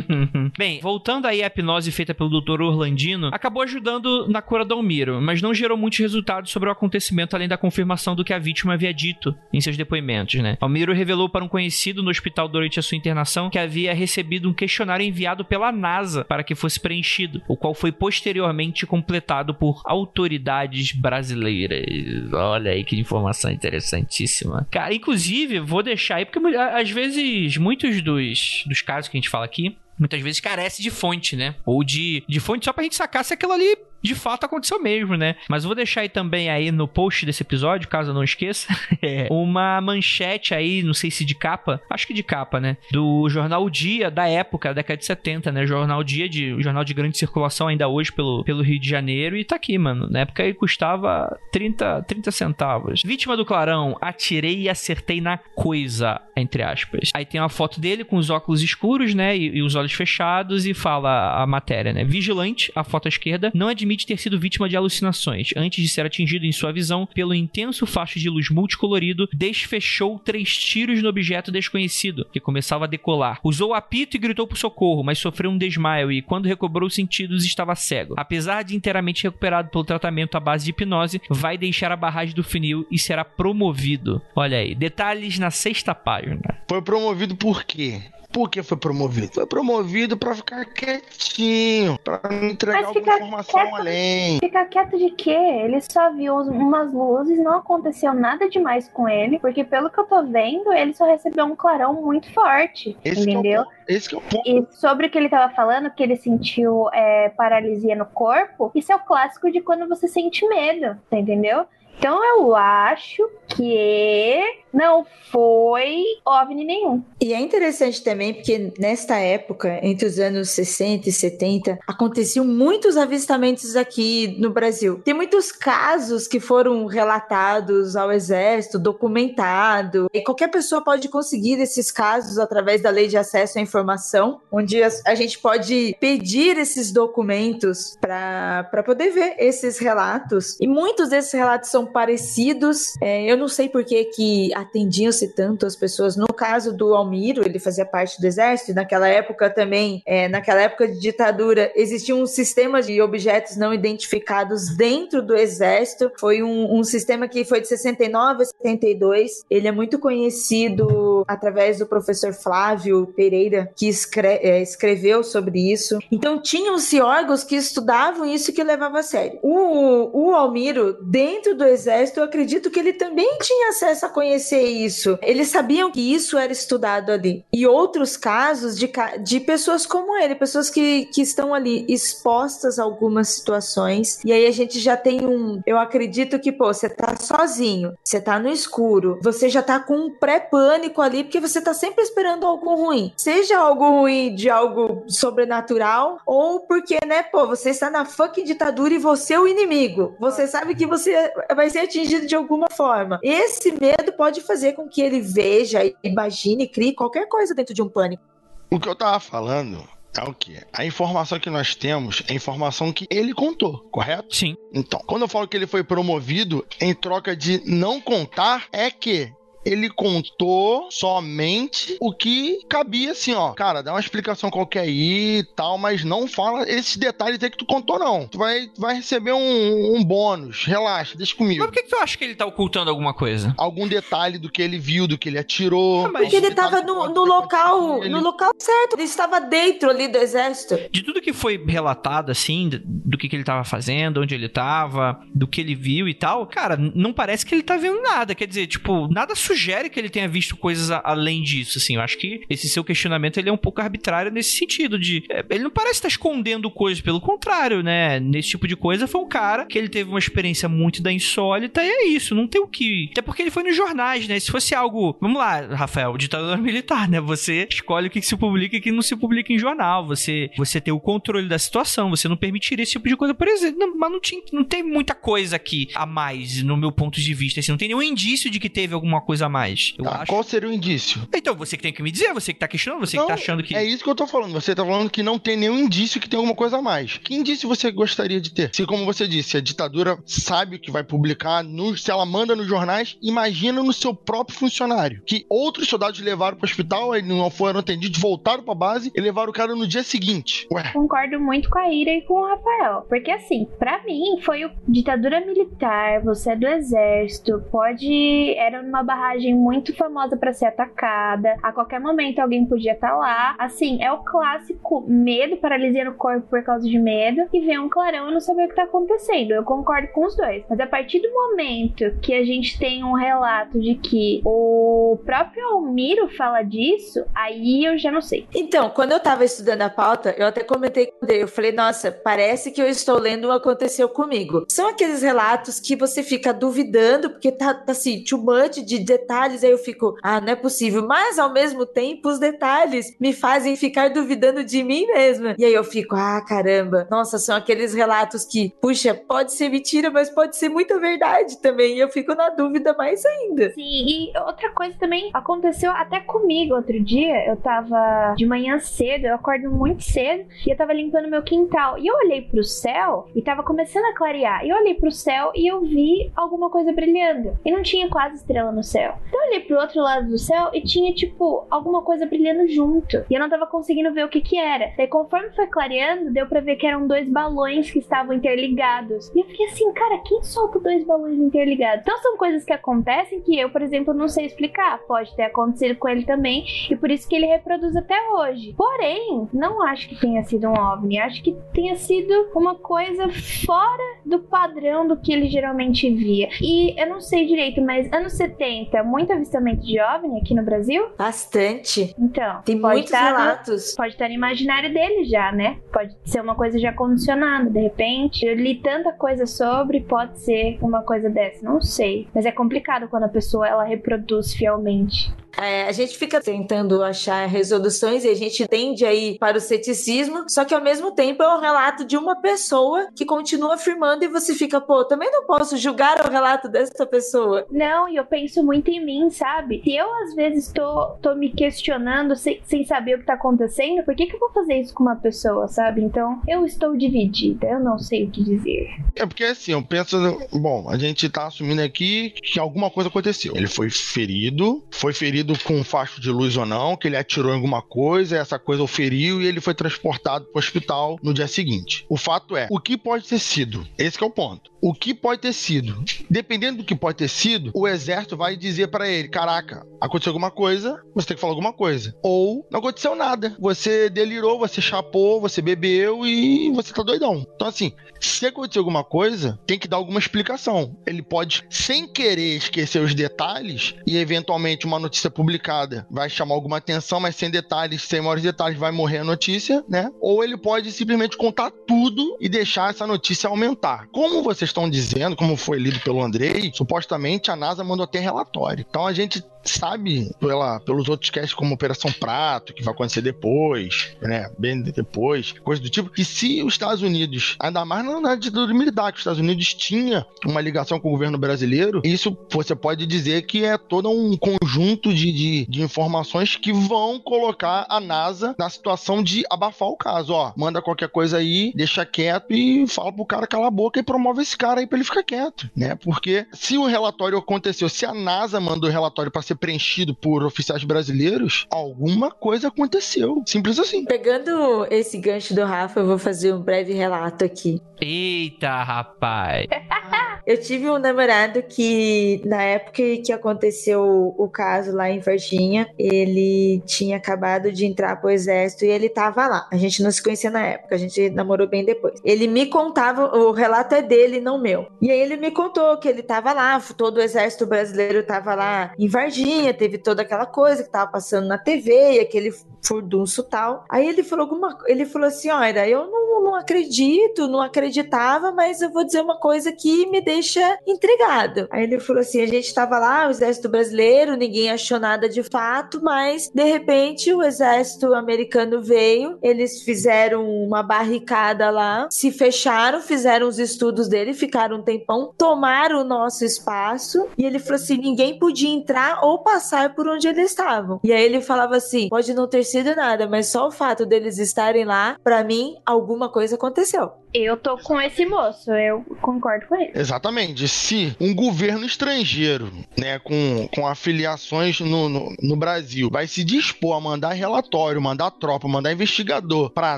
Bem, voltando aí à hipnose feita pelo Dr. Orlandino, acabou ajudando na cura do Almiro, mas não gerou muitos resultados sobre o acontecimento além da confirmação do que a vítima havia dito em seus depoimentos, né? Almiro revelou para um conhecido no hospital durante a sua internação que havia recebido um questionário enviado pela NASA para que fosse preenchido, o qual foi posteriormente completado por autoridades brasileiras. Olha aí que informação interessantíssima. Cara, inclusive, vou deixar aí, porque às vezes muitos dos, dos casos que a gente fala aqui muitas vezes carece de fonte, né? Ou de, de fonte só pra gente sacar se aquilo ali de fato aconteceu mesmo, né? Mas vou deixar aí também aí no post desse episódio, caso eu não esqueça, é, uma manchete aí, não sei se de capa, acho que de capa, né? Do jornal Dia da época, da década de 70, né? Jornal Dia, de, jornal de grande circulação ainda hoje pelo, pelo Rio de Janeiro e tá aqui, mano. Na época ele custava 30, 30 centavos. Vítima do clarão, atirei e acertei na coisa, entre aspas. Aí tem uma foto dele com os óculos escuros, né? E, e os olhos fechados e fala a matéria, né? Vigilante, a foto à esquerda, não admite ter sido vítima de alucinações. Antes de ser atingido em sua visão pelo intenso facho de luz multicolorido, desfechou três tiros no objeto desconhecido, que começava a decolar. Usou apito e gritou por socorro, mas sofreu um desmaio e, quando recobrou os sentidos, estava cego. Apesar de inteiramente recuperado pelo tratamento à base de hipnose, vai deixar a barragem do funil e será promovido. Olha aí, detalhes na sexta página. Foi promovido por quê? Por que foi promovido? Foi promovido pra ficar quietinho, pra não entregar Mas alguma informação quieto. além. Fica quieto de quê? Ele só viu umas luzes, não aconteceu nada demais com ele, porque pelo que eu tô vendo, ele só recebeu um clarão muito forte, Esse que é o entendeu? Esse que é o ponto. E sobre o que ele tava falando, que ele sentiu é, paralisia no corpo, isso é o clássico de quando você sente medo, tá entendeu? Então eu acho que não foi OVNI nenhum. E é interessante também porque nesta época, entre os anos 60 e 70, aconteciam muitos avistamentos aqui no Brasil. Tem muitos casos que foram relatados ao exército, documentado. E qualquer pessoa pode conseguir esses casos através da lei de acesso à informação, onde a gente pode pedir esses documentos para poder ver esses relatos. E muitos desses relatos são parecidos. É, eu não sei por que, que atendiam-se tanto as pessoas. No caso do Almiro, ele fazia parte do exército, naquela época também, é, naquela época de ditadura, existia um sistema de objetos não identificados dentro do exército. Foi um, um sistema que foi de 69 a 72. Ele é muito conhecido através do professor Flávio Pereira, que é, escreveu sobre isso. Então, tinham-se órgãos que estudavam isso e que levavam a sério. O, o Almiro, dentro do exército, eu acredito que ele também tinha acesso a conhecer isso. Eles sabiam que isso era estudado ali. E outros casos de, de pessoas como ele, pessoas que, que estão ali expostas a algumas situações. E aí a gente já tem um. Eu acredito que, pô, você tá sozinho, você tá no escuro, você já tá com um pré-pânico ali, porque você tá sempre esperando algo ruim. Seja algo ruim de algo sobrenatural, ou porque, né, pô, você está na fucking ditadura e você é o inimigo. Você sabe que você vai ser atingido de alguma forma. Esse medo pode fazer com que ele veja, imagine, crie qualquer coisa dentro de um pânico. O que eu tava falando é o quê? A informação que nós temos é a informação que ele contou, correto? Sim. Então, quando eu falo que ele foi promovido em troca de não contar, é que ele contou somente o que cabia, assim, ó. Cara, dá uma explicação qualquer aí e tal, mas não fala esses detalhes aí que tu contou, não. Tu vai, vai receber um, um bônus. Relaxa, deixa comigo. Mas por que, que tu acha que ele tá ocultando alguma coisa? Algum detalde do que ele viu, do que ele atirou. Ah, mas- Porque ele Detalhe estava que no, no ter local, ele. no local certo. Ele estava dentro ali do exército. De tudo que foi relatado, assim, do que, que ele tava fazendo, onde ele tava, do que ele viu e tal, cara, não parece que ele tá vendo nada. Quer dizer, tipo, nada sugere que ele tenha visto coisas a- além disso, assim. Eu acho que esse seu questionamento, ele é um pouco arbitrário nesse sentido de... é, ele não parece estar escondendo coisas, pelo contrário, né? Nesse tipo de coisa, foi um cara que ele teve uma experiência muito da insólita e é isso, não tem o que... Até porque ele foi nos jornais, né? Se fosse algo... Vamos lá, Rafael, ditadura militar, né? Você escolhe o que, que se publica e o que não se publica em jornal. Você, você tem o controle da situação, você não permitiria esse tipo de coisa, por exemplo. Não, mas não, tinha, não tem muita coisa aqui a mais, no meu ponto de vista. Assim, não tem nenhum indício de que teve alguma coisa a mais. Eu Tá, acho. Qual seria o indício? Então, você que tem que me dizer, você que tá questionando, você que Não, tá achando que. É isso que eu tô falando. Você tá falando que não tem nenhum indício que tem alguma coisa a mais. Que indício você gostaria de ter? Se, como você disse, a ditadura sabe o que vai publicar, no- se ela manda nos jornais, imagina no seu próprio funcionário. Que outros soldados levaram pro hospital, aí não foram atendidos, voltaram pra base e levaram o cara no dia seguinte. Ué, Concordo muito com a Ira e com o Rafael. Porque, assim, pra mim foi o ditadura militar, você é do exército, pode. Era numa barragem passagem muito famosa para ser atacada. A qualquer momento alguém podia estar tá lá. Assim, é o clássico medo, paralisia no corpo por causa de medo e ver um clarão e não saber o que tá acontecendo. Eu concordo com os dois. Mas a partir do momento que a gente tem um relato de que o próprio Almiro fala disso, aí eu já não sei. Então, quando eu tava estudando a pauta, eu até comentei com ele, eu falei, nossa, parece que eu estou lendo o aconteceu comigo. São aqueles relatos que você fica duvidando, porque tá, tá assim, too much de detalhes, aí eu fico, ah, não é possível. Mas ao mesmo tempo, os detalhes me fazem ficar duvidando de mim mesma. E aí eu fico, ah, caramba, nossa, são aqueles relatos que, puxa, pode ser mentira, mas pode ser muita verdade também. E eu fico na dúvida mais ainda. Sim, e outra coisa também aconteceu até comigo outro dia. Eu tava de manhã cedo, eu acordo muito cedo, e eu tava limpando meu quintal. E eu olhei pro céu e tava começando a clarear. E eu olhei pro céu e eu vi alguma coisa brilhando. E não tinha quase estrela no céu. Então eu olhei pro outro lado do céu e tinha, tipo, alguma coisa brilhando junto. E eu não tava conseguindo ver o que que era. Daí, conforme foi clareando, deu pra ver que eram dois balões que estavam interligados. E eu fiquei assim, cara, quem solta dois balões interligados? Então são coisas que acontecem que eu, por exemplo, não sei explicar. Pode ter acontecido com ele também. E por isso que ele reproduz até hoje. Porém, não acho que tenha sido um OVNI. Acho que tenha sido uma coisa fora do padrão do que ele geralmente via. E eu não sei direito, mas anos 70, muito avistamento de OVNI aqui no Brasil? Bastante. Então, tem muitos estar relatos. No, pode estar no imaginário dele já, né? Pode ser uma coisa já condicionada, de repente. Eu li tanta coisa sobre, pode ser uma coisa dessa, não sei. Mas é complicado quando a pessoa ela reproduz fielmente. É, a gente fica tentando achar resoluções e a gente tende aí para o ceticismo, só que ao mesmo tempo é um relato de uma pessoa que continua afirmando e você fica, pô, também não posso julgar o relato dessa pessoa. Não, e eu penso muito em mim, sabe? Se eu às vezes tô, tô me questionando sem, sem saber o que tá acontecendo, por que, que eu vou fazer isso com uma pessoa, sabe? Então eu estou dividida, eu não sei o que dizer. É porque assim, eu penso, bom, a gente tá assumindo aqui que alguma coisa aconteceu. Ele foi ferido, foi ferido com um facho de luz ou não, que ele atirou em alguma coisa, essa coisa o feriu e ele foi transportado para o hospital no dia seguinte. O fato é, o que pode ter sido? Esse é o ponto. O que pode ter sido? Dependendo do que pode ter sido, o exército vai dizer para ele: caraca, aconteceu alguma coisa, você tem que falar alguma coisa. Ou não aconteceu nada. Você delirou, você chapou, você bebeu e você tá doidão. Então, assim, se acontecer alguma coisa, tem que dar alguma explicação. Ele pode, sem querer, esquecer os detalhes e eventualmente uma notícia publicada vai chamar alguma atenção, mas sem detalhes, sem maiores detalhes, vai morrer a notícia, né? Ou ele pode simplesmente contar tudo e deixar essa notícia aumentar. Como estão dizendo, como foi lido pelo Andrei, supostamente a NASA mandou até relatório. Então a gente sabe pela, pelos outros casts como Operação Prato, que vai acontecer depois, né? Bem depois, coisa do tipo, que se os Estados Unidos, ainda mais na ditadura militar, que os Estados Unidos tinha uma ligação com o governo brasileiro, isso você pode dizer que é todo um conjunto de, de, de informações que vão colocar a NASA na situação de abafar o caso, ó, manda qualquer coisa aí, deixa quieto e fala pro cara calar a boca e promove esse cara aí pra ele ficar quieto, né? Porque se o relatório aconteceu, se a NASA mandou o relatório para ser preenchido por oficiais brasileiros, alguma coisa aconteceu. Simples assim. Pegando esse gancho do Rafa, eu vou fazer um breve relato aqui. Eita, rapaz. Eu tive um namorado que, na época que aconteceu o caso lá em Varginha, ele tinha acabado de entrar pro exército e ele tava lá. A gente não se conhecia na época, a gente namorou bem depois. Ele me contava, o relato é dele, não meu. E aí ele me contou que ele tava lá, todo o exército brasileiro tava lá em Varginha, teve toda aquela coisa que tava passando na TV e aquele furdunço tal. Aí ele falou alguma ele falou assim: olha, eu não, não acredito, não acreditava, mas eu vou dizer uma coisa que me deixa intrigado. Aí ele falou assim: a gente tava lá, o exército brasileiro, ninguém achou nada de fato, mas de repente o exército americano veio, eles fizeram uma barricada lá, se fecharam, fizeram os estudos dele, ficaram um tempão, tomaram o nosso espaço e ele falou assim: ninguém podia entrar ou passar por onde eles estavam. E aí ele falava assim: pode não ter sido nada, mas só o fato deles estarem lá, para mim, alguma coisa aconteceu. Eu tô com esse moço, eu concordo com ele. Exatamente. Se um governo estrangeiro, né, com, com afiliações no, no, no Brasil, vai se dispor a mandar relatório, mandar tropa, mandar investigador pra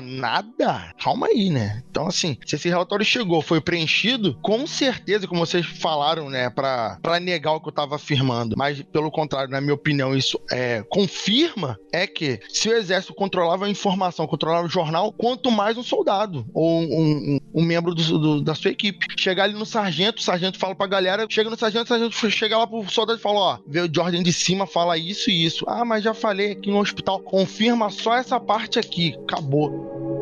nada, calma aí, né? Então, assim, se esse relatório chegou, foi preenchido, com certeza, como vocês falaram, né, pra, pra negar o que eu tava afirmando, mas pelo contrário, na minha opinião, isso é, confirma, é que se o exército controlava a informação, controlava o jornal, quanto mais um soldado ou um, um, um membro do, do, da sua equipe. Chegar ali no sargento, o sargento fala pra galera, chega no sargento, o sargento chega lá pro soldado e fala: Ó, veio de ordem de cima, fala isso e isso. Ah, mas já falei aqui no hospital. Confirma só essa parte aqui. Acabou.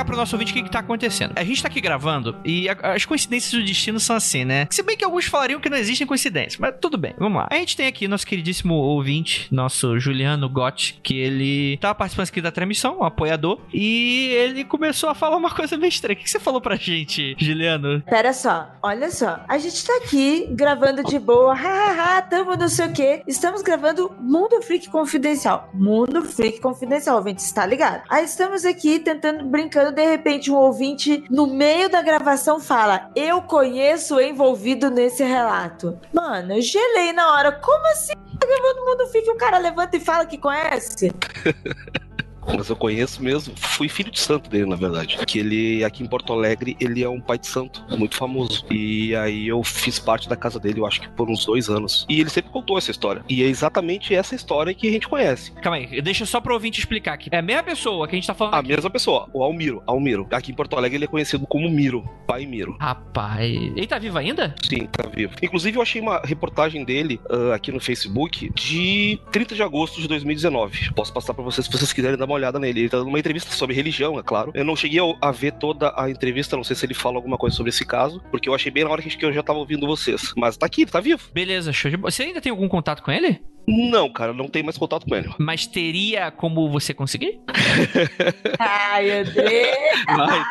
Explicar pro nosso ouvinte o que, que tá acontecendo. A gente tá aqui gravando e a- as coincidências do destino são assim, né? Se bem que alguns falariam que não existem coincidências, mas tudo bem, vamos lá. A gente tem aqui nosso queridíssimo ouvinte, nosso Juliano Gotti, que ele tava participando aqui da transmissão, um apoiador, e ele começou a falar uma coisa meio estranha. O que que você falou pra gente, Juliano? Pera só, olha só. A gente tá aqui gravando de boa, hahaha, tamo não sei o quê. Estamos gravando Mundo Freak Confidencial. Mundo Freak Confidencial, ouvinte, está ligado? Aí estamos aqui tentando, brincando, de repente um ouvinte no meio da gravação fala: Eu conheço o envolvido nesse relato. Mano, eu gelei na hora. Como assim? Gravando Mundo e o cara levanta e fala que conhece? Mas eu conheço mesmo. Fui filho de santo dele, na verdade. Que ele, aqui em Porto Alegre, ele é um pai de santo, muito famoso. E aí eu fiz parte da casa dele, eu acho que por uns dois anos. E ele sempre contou essa história. E é exatamente essa história que a gente conhece. Calma aí, deixa só pro ouvinte explicar aqui. É a mesma pessoa que a gente tá falando A aqui. mesma pessoa, o Almiro. Almiro. Aqui em Porto Alegre ele é conhecido como Miro, pai Miro. Rapaz, ele tá vivo ainda? Sim, tá vivo. Inclusive, eu achei uma reportagem dele ah, aqui no Facebook de 30 de agosto de 2019. Posso passar pra vocês se vocês quiserem dar uma olhada nele. Ele tá dando uma entrevista sobre religião, é claro. Eu não cheguei a- ver toda a entrevista, não sei se ele fala alguma coisa sobre esse caso, porque eu achei bem na hora que eu já tava ouvindo vocês. Mas tá aqui, tá vivo. Beleza, show de bola. Você ainda tem algum contato com ele? Não, cara, não tem mais contato com ele. Mas teria como você conseguir? Ai, André. Vai.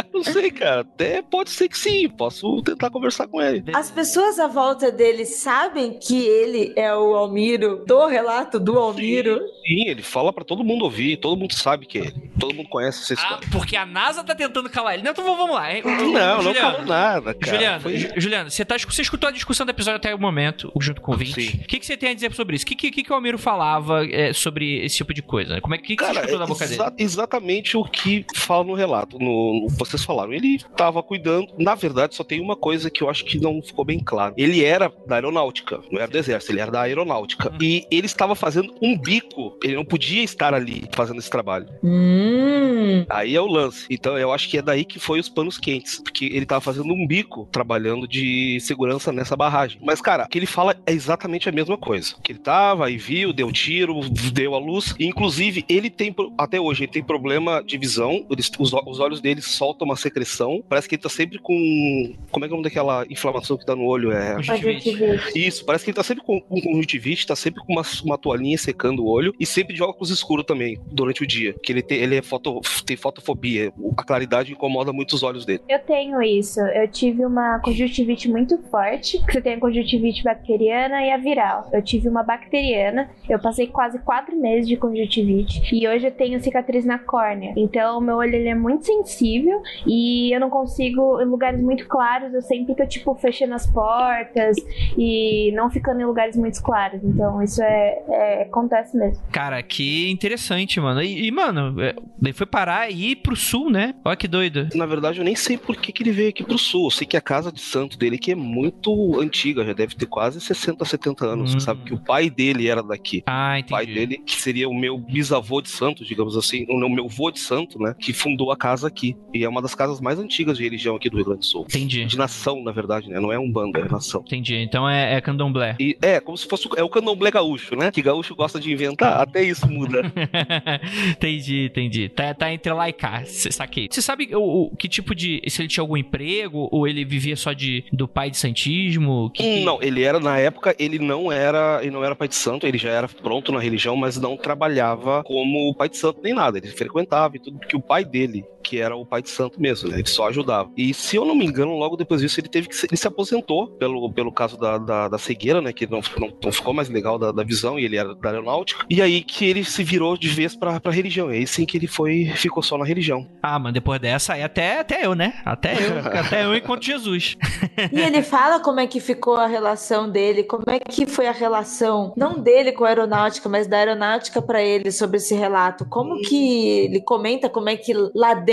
não sei, cara. Até pode ser que sim. Posso tentar conversar com ele. As pessoas à volta dele sabem que ele é o Almiro, do relato do Almiro. Sim, ele fala pra todo mundo ouvir, todo mundo sabe que é ele. Todo mundo conhece essa Ah, história. porque a NASA tá tentando calar ele. Não, então vamos lá. hein? não, não Juliano, falou nada, cara. Juliano, Foi- Ju- Juliano, você, tá, você escutou a discussão do episódio até o momento, junto com o Vinte. Sim. O que, que você tem a dizer sobre isso? O que, que, que o Almiro falava é, sobre esse tipo de coisa? Como é que, que você Cara, escutou da é boca dele? exa- exatamente o que fala no relato. No, no- vocês falaram. Ele estava cuidando. Na verdade, só tem uma coisa que eu acho que não ficou bem claro. Ele era da aeronáutica, não era do exército, ele era da aeronáutica. Uhum. E ele estava fazendo um bico. Ele não podia estar ali fazendo esse trabalho. Hum. Aí é o lance. Então eu acho que é daí que foi os panos quentes. Porque ele tava fazendo um bico trabalhando de segurança nessa barragem. Mas, cara, o que ele fala é exatamente a mesma coisa. Que ele tava, aí viu, deu tiro, deu a luz. E, inclusive, ele tem, até hoje, ele tem problema de visão. Eles- os, os olhos dele soltam uma secreção. Parece que ele tá sempre com. Como é que é o nome daquela inflamação que dá no olho? É. Conjuntivite. Conjuntivite. Isso, parece que ele tá sempre com, com conjuntivite, tá sempre com uma, uma toalhinha secando o olho e sempre de óculos escuros também, durante o dia. Que ele tem, ele é foto, tem fotofobia. A claridade incomoda muito os olhos dele. Eu tenho isso. Eu tive uma conjuntivite muito forte. que Você tem a conjuntivite bacteriana e a viral. Eu tive uma bacteriana. Eu passei quase quatro meses de conjuntivite. E hoje eu tenho cicatriz na córnea. Então, meu olho ele é muito sensível. E eu não consigo, em lugares muito claros, eu sempre tô, tipo, fechando as portas e não ficando em lugares muito claros. Então, isso é, é- acontece mesmo. Cara, que interessante, mano. E, e, mano, é, daí foi parar aí pro sul, né? Olha que doido. Na verdade, eu nem sei por que, que ele veio aqui pro sul. Eu sei que a casa de santo dele que é muito antiga, já deve ter quase 60, 70 anos. Hum. Sabe que o pai dele era daqui. Ah, O pai entendi. dele, que seria o meu bisavô de santo, digamos assim, o meu vô de santo, né? Que fundou a casa aqui. E é uma das casas mais antigas de religião aqui do Rio Grande do Sul. Entendi. De nação, na verdade, né? Não é um bando, é nação. Entendi. Então é, é candomblé. E é, como se fosse é o candomblé gaúcho, né? Que gaúcho gosta de inventar, até isso muda. entendi, entendi. Tá, tá entre lá e cá, saquei. Você sabe o, o- que tipo de. Se ele tinha algum emprego ou ele vivia só de do pai de santismo? Que, que- Não, ele era, na época, ele não era, ele não era pai de santo, ele já era pronto na religião, mas não trabalhava como pai de santo nem nada. Ele frequentava e tudo, porque o pai dele, que era o pai de santo mesmo, né? Ele só ajudava. E se eu não me engano, logo depois disso, ele teve que se, ele se aposentou pelo, pelo caso da, da, da cegueira, né? Que não, não, não ficou mais legal da, da, visão e ele era da aeronáutica. E aí que ele se virou de vez pra, pra religião. E aí sim que ele foi ficou só na religião. Ah, mas depois dessa aí até, até eu, né? Até eu. até eu encontro Jesus. e ele fala como é que ficou a relação dele, como é que foi a relação, não dele com a aeronáutica, mas da aeronáutica para ele sobre esse relato. Como que ele comenta como é que lá dentro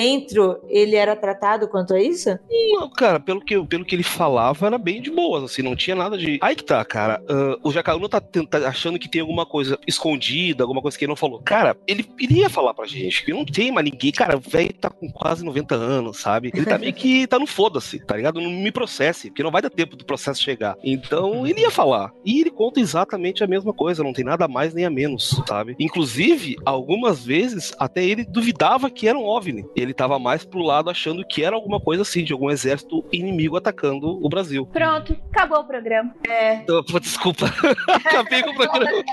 ele era tratado quanto a isso? Não, cara, pelo que, pelo que ele falava, era bem de boas, assim, não tinha nada de. Aí que tá, cara. Uh, o Jacaúna tá, tá, achando que tem alguma coisa escondida, alguma coisa que ele não falou. Cara, ele iria falar pra gente que não tem mais ninguém. Cara, o velho tá com quase 90 anos, sabe? Ele tá meio que tá no foda-se, tá ligado? Não me processe, porque não vai dar tempo do processo chegar. Então, ele ia falar. E ele conta exatamente a mesma coisa, não tem nada a mais nem a menos, sabe? Inclusive, algumas vezes, até ele duvidava que era um OVNI. Ele tava mais pro lado achando que era alguma coisa assim, de algum exército inimigo atacando o Brasil. Pronto, acabou o programa. É. Desculpa. Acabei com o programa.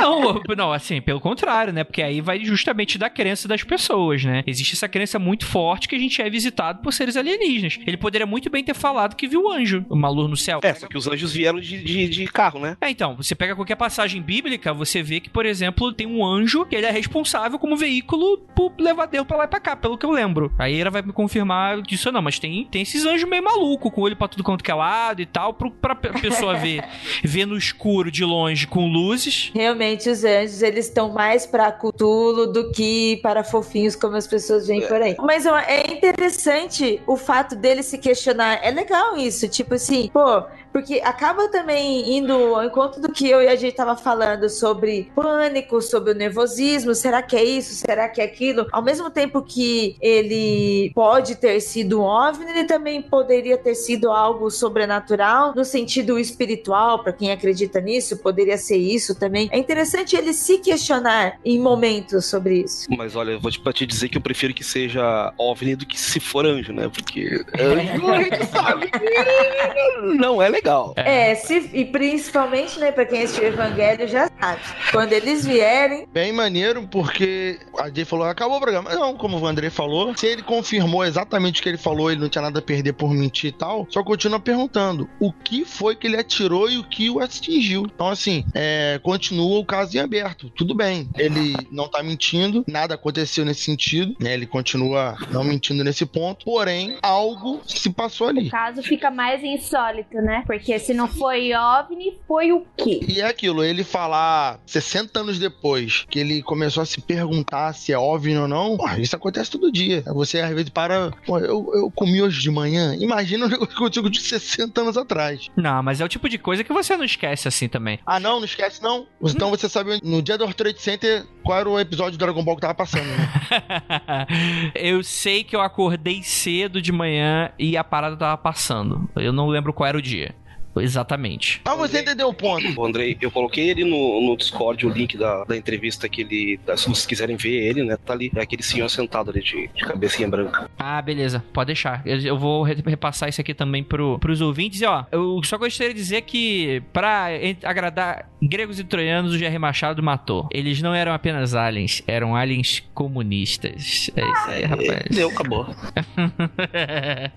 Não, não, assim, pelo contrário, né? Porque aí vai justamente da crença das pessoas, né? Existe essa crença muito forte que a gente é visitado por seres alienígenas. Ele poderia muito bem ter falado que viu o anjo, uma luz no céu. É, só que os anjos vieram de, de, de carro, né? É, então, você pega qualquer passagem bíblica, você vê que, por exemplo, tem um anjo que ele é responsável como veículo por levar Deus pra lá e pra cá, pelo que eu lembro. Aí ela vai me confirmar disso não, mas tem, tem esses anjos meio maluco, com o olho pra tudo quanto que é lado e tal, pro, pra pessoa ver, ver no escuro de longe com luzes. Realmente, os anjos, eles estão mais pra Cthulhu do que para fofinhos como as pessoas veem por aí. Mas ó, é interessante o fato dele se questionar. É legal isso, tipo assim, pô, porque acaba também indo ao encontro do que eu e a gente tava falando sobre pânico, sobre o nervosismo, será que é isso, será que é aquilo? Ao mesmo tempo que ele pode ter sido um OVNI, ele também poderia ter sido algo sobrenatural, no sentido espiritual, para quem acredita nisso, poderia ser isso também. É interessante ele se questionar em momentos sobre isso. Mas olha, eu vou te, te dizer que eu prefiro que seja OVNI do que se for anjo, né? Porque anjo a gente sabe que não é legal. É, se, e principalmente, né, pra quem assistiu o Evangelho já sabe. Quando eles vierem. Bem maneiro, porque a Jay falou, acabou o programa. Não, como o André falou, se ele confirmou exatamente o que ele falou, ele não tinha nada a perder por mentir e tal, só continua perguntando o que foi que ele atirou e o que o atingiu. Então, assim, é, continua o caso em aberto. Tudo bem, ele não tá mentindo, nada aconteceu nesse sentido, né? Ele continua não mentindo nesse ponto, porém, algo se passou ali. O caso fica mais insólito, né? Porque se não foi OVNI, foi o quê? E é aquilo, ele falar 60 anos depois que ele começou a se perguntar se é OVNI ou não, pô, isso acontece todo dia. Você às vezes para, pô, eu, eu comi hoje de manhã, imagina o negócio que aconteceu de 60 anos atrás. Não, mas é o tipo de coisa que você não esquece assim também. Ah, não, não esquece não. Então você sabe no dia do World Trade Center qual era o episódio do Dragon Ball que tava passando, né? eu sei que eu acordei cedo de manhã e a parada tava passando. Eu não lembro qual era o dia. Exatamente. Ah, você entendeu o ponto. O Andrei, eu coloquei ele no, no Discord, o link da, da entrevista que ele. Se vocês quiserem ver ele, né? Tá ali. É aquele senhor sentado ali de, de cabecinha branca. Ah, beleza. Pode deixar. Eu, eu vou repassar isso aqui também pro, pros ouvintes. E ó, eu só gostaria de dizer que, pra agradar gregos e troianos, o Jerry Machado matou. Eles não eram apenas aliens, eram aliens comunistas. É isso aí, rapaz. Deu, acabou.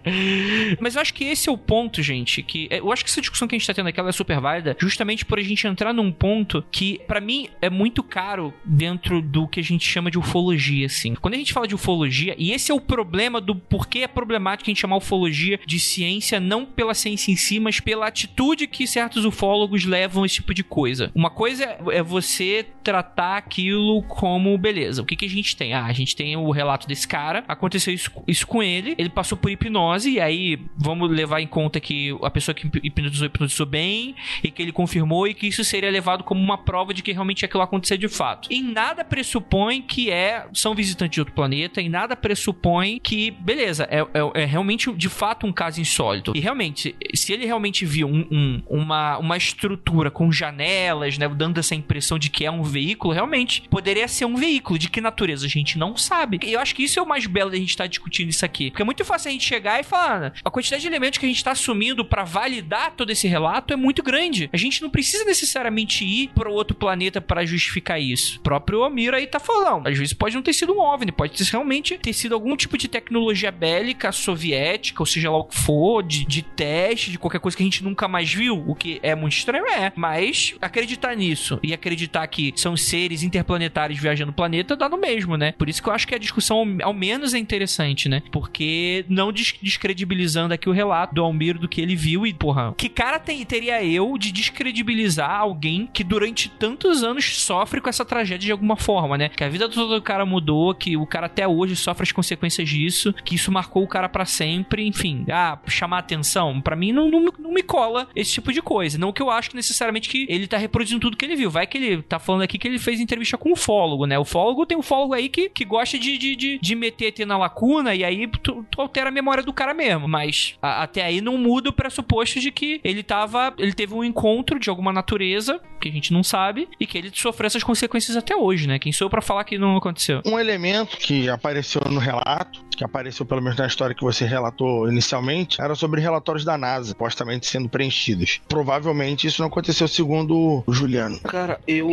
Mas eu acho que esse é o ponto, gente. Que eu acho que essa discussão que a gente tá tendo aqui é super válida, justamente por a gente entrar num ponto que, para mim, é muito caro dentro do que a gente chama de ufologia, assim. Quando a gente fala de ufologia, e esse é o problema do porquê é problemático a gente chamar ufologia de ciência, não pela ciência em si, mas pela atitude que certos ufólogos levam a esse tipo de coisa. Uma coisa é você tratar aquilo como beleza. O que, que a gente tem? Ah, a gente tem o relato desse cara, aconteceu isso, isso com ele, ele passou por hipnose, e aí vamos levar em conta que a pessoa que hipnotizou hipnotizou bem, e que ele confirmou, e que isso seria levado como uma prova de que realmente aquilo aconteceu de fato. Em nada pressupõe que é são visitantes de outro planeta, em nada pressupõe que, beleza, é, é, é realmente de fato um caso insólito. E realmente, se ele realmente viu um, um, uma, uma estrutura com janelas, né, dando essa impressão de que é um veículo, realmente poderia ser um veículo. De que natureza a gente não sabe. E eu acho que isso é o mais belo da gente estar tá discutindo isso aqui. Porque é muito fácil a gente chegar e falar a quantidade de elementos que a gente está assumindo para validar todo todo esse relato é muito grande. A gente não precisa necessariamente ir para outro planeta para justificar isso. O próprio Amir aí tá falando. Às vezes pode não ter sido um OVNI, pode realmente ter sido algum tipo de tecnologia bélica soviética, ou seja lá o que for, de, de teste, de qualquer coisa que a gente nunca mais viu. O que é muito estranho, é. Mas acreditar nisso e acreditar que são seres interplanetários viajando o planeta dá no mesmo, né? Por isso que eu acho que a discussão, ao menos, é interessante, né? Porque não descredibilizando aqui o relato do Almiro do que ele viu e, porra, que cara tem, teria eu de descredibilizar alguém que durante tantos anos sofre com essa tragédia de alguma forma, né? Que a vida do cara mudou, que o cara até hoje sofre as consequências disso, que isso marcou o cara para sempre, enfim. Ah, chamar atenção, para mim não, não, não, me cola esse tipo de coisa. Não que eu acho que necessariamente que ele tá reproduzindo tudo que ele viu. Vai que ele tá falando aqui que ele fez entrevista com o fólogo, né? O fólogo tem um fólogo aí que, que gosta de, de, de, de meter ET na lacuna e aí tu, tu, altera a memória do cara mesmo. Mas a, até aí não muda o pressuposto de que ele tava. Ele teve um encontro de alguma natureza, que a gente não sabe, e que ele sofreu essas consequências até hoje, né? Quem sou eu pra falar que não aconteceu? Um elemento que apareceu no relato, que apareceu pelo menos na história que você relatou inicialmente, era sobre relatórios da NASA, supostamente sendo preenchidos. Provavelmente isso não aconteceu segundo o Juliano. Cara, eu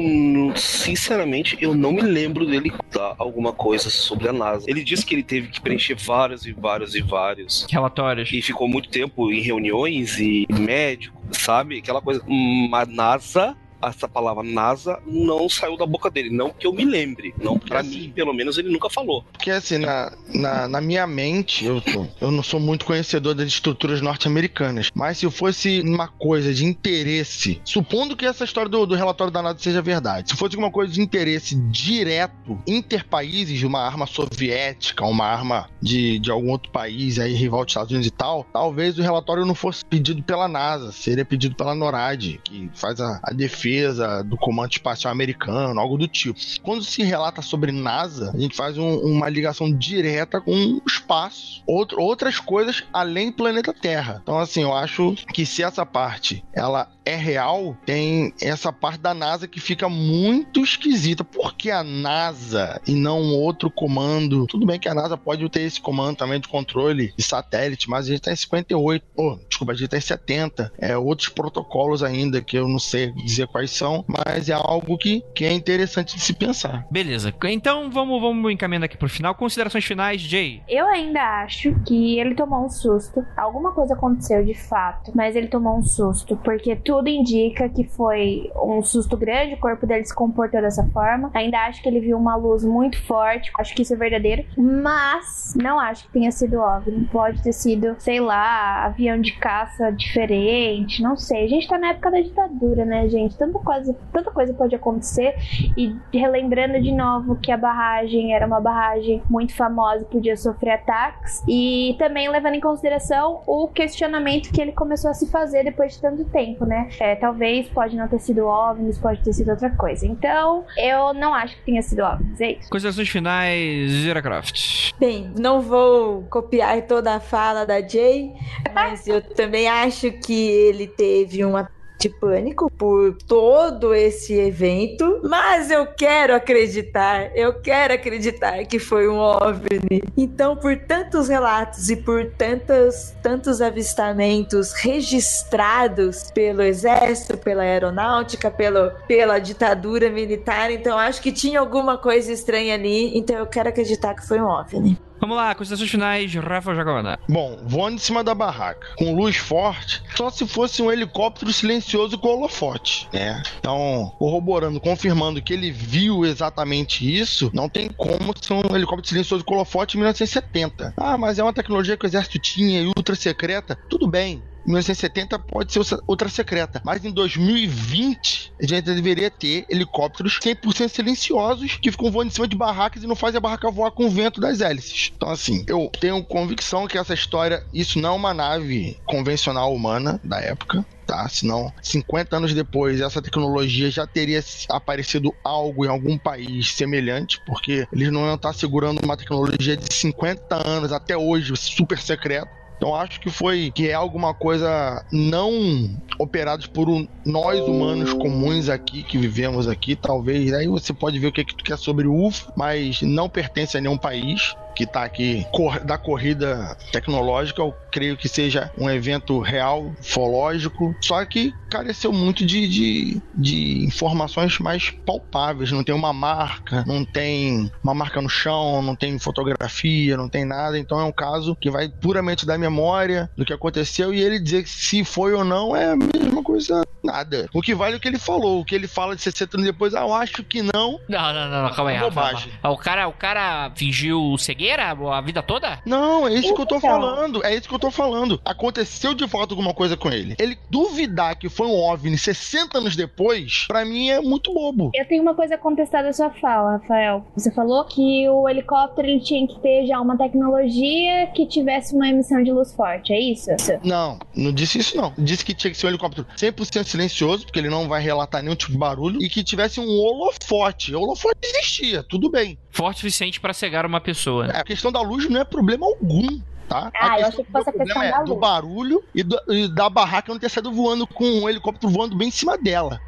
sinceramente eu não me lembro dele dar alguma coisa sobre a NASA. Ele disse que ele teve que preencher vários e vários e vários relatórios e ficou muito tempo em reuniões e médico, sabe? Aquela coisa. Uma NASA essa palavra NASA não saiu da boca dele, não que eu me lembre, não para assim, mim, pelo menos ele nunca falou. Porque assim, na, na, na minha mente, eu, eu não sou muito conhecedor das estruturas norte-americanas, mas se fosse uma coisa de interesse, supondo que essa história do, do relatório da NASA seja verdade, se fosse uma coisa de interesse direto interpaíses de uma arma soviética, uma arma de, de algum outro país aí rival dos Estados Unidos e tal, talvez o relatório não fosse pedido pela NASA, seria pedido pela NORAD, que faz a, a defesa defesa do comando espacial americano, algo do tipo. Quando se relata sobre NASA, a gente faz um, uma ligação direta com o espaço, outro, outras coisas além do planeta Terra. Então, assim, eu acho que se essa parte ela é real, tem essa parte da NASA que fica muito esquisita. Por que a NASA e não outro comando? Tudo bem que a NASA pode ter esse comando também de controle de satélite, mas a gente tá em 58. Oh, desculpa, a gente tá em 70. É outros protocolos ainda que eu não sei dizer quais são, mas é algo que, que é interessante de se pensar. Beleza. Então vamos, vamos encaminhando aqui pro final. Considerações finais, Jay? Eu ainda acho que ele tomou um susto. Alguma coisa aconteceu de fato, mas ele tomou um susto, porque tudo tudo indica que foi um susto grande, o corpo dele se comportou dessa forma. Ainda acho que ele viu uma luz muito forte, acho que isso é verdadeiro, mas não acho que tenha sido OVNI. Pode ter sido, sei lá, avião de caça diferente, não sei. A gente tá na época da ditadura, né, gente? Tanta coisa, tanta coisa pode acontecer. E relembrando de novo que a barragem era uma barragem muito famosa, podia sofrer ataques. E também levando em consideração o questionamento que ele começou a se fazer depois de tanto tempo, né? É, talvez pode não ter sido OVNIs, pode ter sido outra coisa. Então, eu não acho que tenha sido OVNIs, é isso. Considerações finais, Zira Croft. Bem, não vou copiar toda a fala da Jay, mas eu também acho que ele teve uma de pânico por todo esse evento, mas eu quero acreditar, eu quero acreditar que foi um OVNI. Então, por tantos relatos e por tantos, tantos avistamentos registrados pelo exército, pela aeronáutica, pelo, pela ditadura militar, então acho que tinha alguma coisa estranha ali, então eu quero acreditar que foi um OVNI. Vamos lá, considerações finais, Rafa Jacobana. Bom, voando em cima da barraca, com luz forte, só se fosse um helicóptero silencioso com holofote, né? Então, corroborando, confirmando que ele viu exatamente isso, não tem como ser um helicóptero silencioso com holofote em 1970. Ah, mas é uma tecnologia que o exército tinha e ultra secreta. Tudo bem, 1970 pode ser outra secreta. Mas em 2020, a gente deveria ter helicópteros 100% silenciosos que ficam voando em cima de barracas e não fazem a barraca voar com o vento das hélices. Então, assim, eu tenho convicção que essa história, isso não é uma nave convencional humana da época. Tá? Senão, 50 anos depois, essa tecnologia já teria aparecido algo em algum país semelhante, porque eles não iam estar segurando uma tecnologia de 50 anos até hoje, super secreta então acho que foi que é alguma coisa não operados por um, nós humanos comuns aqui que vivemos aqui, talvez. Aí você pode ver o que, é que tu quer sobre o UFO, mas não pertence a nenhum país. Que tá aqui da corrida tecnológica, eu creio que seja um evento real, ufológico, só que careceu muito de, de, de informações mais palpáveis. Não tem uma marca, não tem uma marca no chão, não tem fotografia, não tem nada. Então é um caso que vai puramente da memória do que aconteceu e ele dizer se foi ou não é a mesma coisa, nada. O que vale é o que ele falou. O que ele fala de 60 anos depois, ah, eu acho que não. Não, não, não, não, calma aí, É Rafa. bobagem. O cara, o cara fingiu cegueira a vida toda? Não, é isso que eu tô Então. falando. É isso que eu tô falando. Aconteceu de fato alguma coisa com ele. Ele duvidar que foi um OVNI 60 anos depois, pra mim é muito bobo. Eu tenho uma coisa a contestar da sua fala, Rafael. Você falou que o helicóptero ele tinha que ter já uma tecnologia que tivesse uma emissão de luz forte, é isso? Não, não disse isso não. Disse que tinha que ser um helicóptero 100% silencioso, porque ele não vai relatar nenhum tipo de barulho, e que tivesse um holofote. O holofote existia, tudo bem. Forte o suficiente pra cegar uma pessoa. né? A questão da luz não é problema algum. Tá? Ah, a eu questão achei que fosse a do problema questão da é do luz. barulho e, do- e da barraca não ter saído voando com um helicóptero voando bem em cima dela.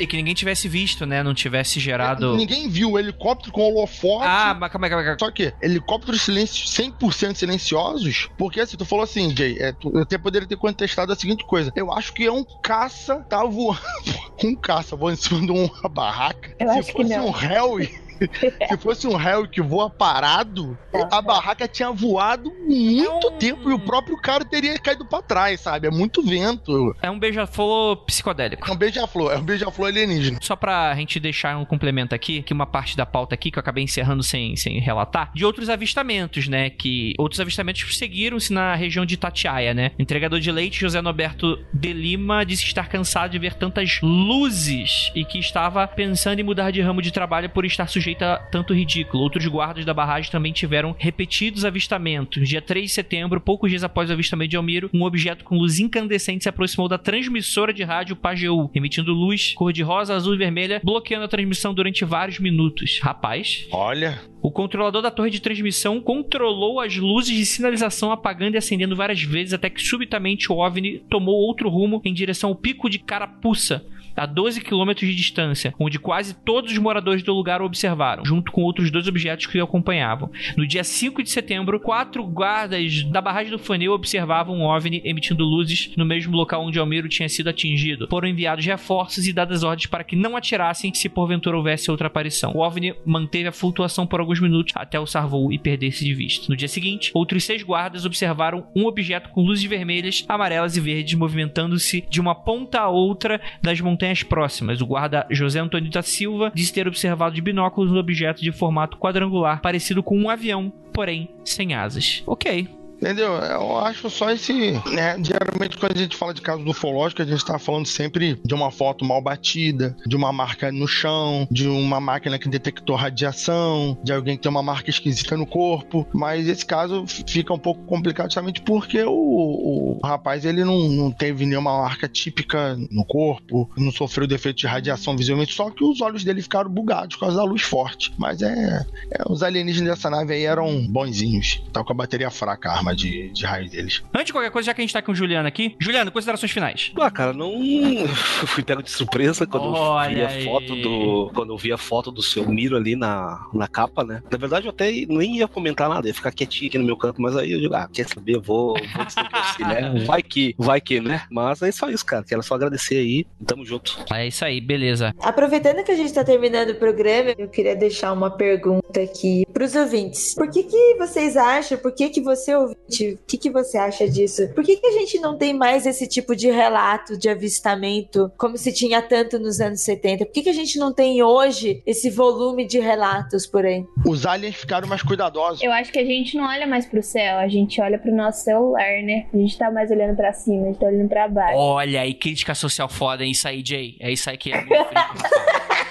E que ninguém tivesse visto, né? Não tivesse gerado. Ninguém viu o helicóptero com holofote. Ah, mas calma calma calma Só que helicópteros silencio, 100% silenciosos, porque assim, tu falou assim, Jay, é, tu, eu até poderia ter contestado a seguinte coisa. Eu acho que é um caça tá voando, um caça voando em cima de uma barraca. Eu Se acho que fosse não. um Harry, se fosse um Harry que voa parado, a barraca tinha voado muito É um- tempo e o próprio cara teria caído pra trás, sabe? É muito vento. É um beija-flor psicodélico. É um beija-flor, é um beija-flor alienígena. Só pra gente deixar um complemento aqui, que uma parte da pauta aqui que eu acabei encerrando sem, sem relatar, de outros avistamentos, né? Que outros avistamentos seguiram-se na região de Itatiaia, né? Entregador de leite, José Norberto de Lima, disse estar cansado de ver tantas luzes e que estava pensando em mudar de ramo de trabalho por estar sujeito tanto ridículo. Outros guardas da barragem também tiveram repetidos avistamentos. Dia 3 de setembro, poucos dias após o avistamento de Almiro, um objeto com luz incandescente se aproximou da transmissora de rádio Pajeú, emitindo luz cor-de-rosa, azul e vermelha, bloqueando a transmissão durante vários minutos. Rapaz, Olha, o controlador da torre de transmissão controlou as luzes de sinalização apagando e acendendo várias vezes até que subitamente o OVNI tomou outro rumo em direção ao pico de Carapuça. A 12 quilômetros de distância, onde quase todos os moradores do lugar o observaram, junto com outros dois objetos que o acompanhavam. No dia 5 de setembro, quatro guardas da barragem do Funil observavam um OVNI emitindo luzes no mesmo local onde Almiro tinha sido atingido. Foram enviados reforços e dadas ordens para que não atirassem se porventura houvesse outra aparição. O OVNI manteve a flutuação por alguns minutos até alçar voo e perder-se de vista. No dia seguinte, outros seis guardas observaram um objeto com luzes vermelhas, amarelas e verdes movimentando-se de uma ponta a outra das montanhas próximas. O guarda José Antônio da Silva disse ter observado de binóculos um objeto de formato quadrangular, parecido com um avião, porém sem asas. Ok. Entendeu? Eu acho só esse. Né, geralmente, quando a gente fala de caso do ufológico, a gente tá falando sempre de uma foto mal batida, de uma marca no chão, de uma máquina que detectou radiação, de alguém que tem uma marca esquisita no corpo. Mas esse caso fica um pouco complicado justamente porque o, o rapaz ele não, não teve nenhuma marca típica no corpo, não sofreu defeito de radiação visivelmente, só que os olhos dele ficaram bugados por causa da luz forte. Mas é. é, os alienígenas dessa nave aí eram bonzinhos. Tava com a bateria fraca, a arma de, de raio deles. Antes de qualquer coisa, já que a gente tá com o Juliano aqui, Juliano, considerações finais. Ah, cara, não. Eu fui pego de surpresa quando Olha eu vi a aí. foto do. Quando eu vi a foto do seu Miro ali na, na capa, né? Na verdade, eu até nem ia comentar nada, ia ficar quietinho aqui no meu canto, mas aí eu digo, ah, quer saber? Vou, vou que eu sei, né? Vai que, vai que, né? Mas é só isso, cara. Quero só agradecer aí. Tamo junto. É isso aí, beleza. Aproveitando que a gente está terminando o programa, eu queria deixar uma pergunta aqui para os ouvintes. Por que, que vocês acham, por que, que você, ouvinte, o que, que você acha disso? Por que, que a gente não tem mais esse tipo de relato de avistamento como se tinha tanto nos anos 70? Por que, que a gente não tem hoje esse volume de relatos por aí? Os aliens ficaram mais cuidadosos. Eu acho que a gente não olha mais pro céu, a gente olha pro nosso celular, né? A gente tá mais olhando pra cima, a gente tá olhando pra baixo. Olha aí, crítica social foda, é isso aí, Jay. É isso aí que é.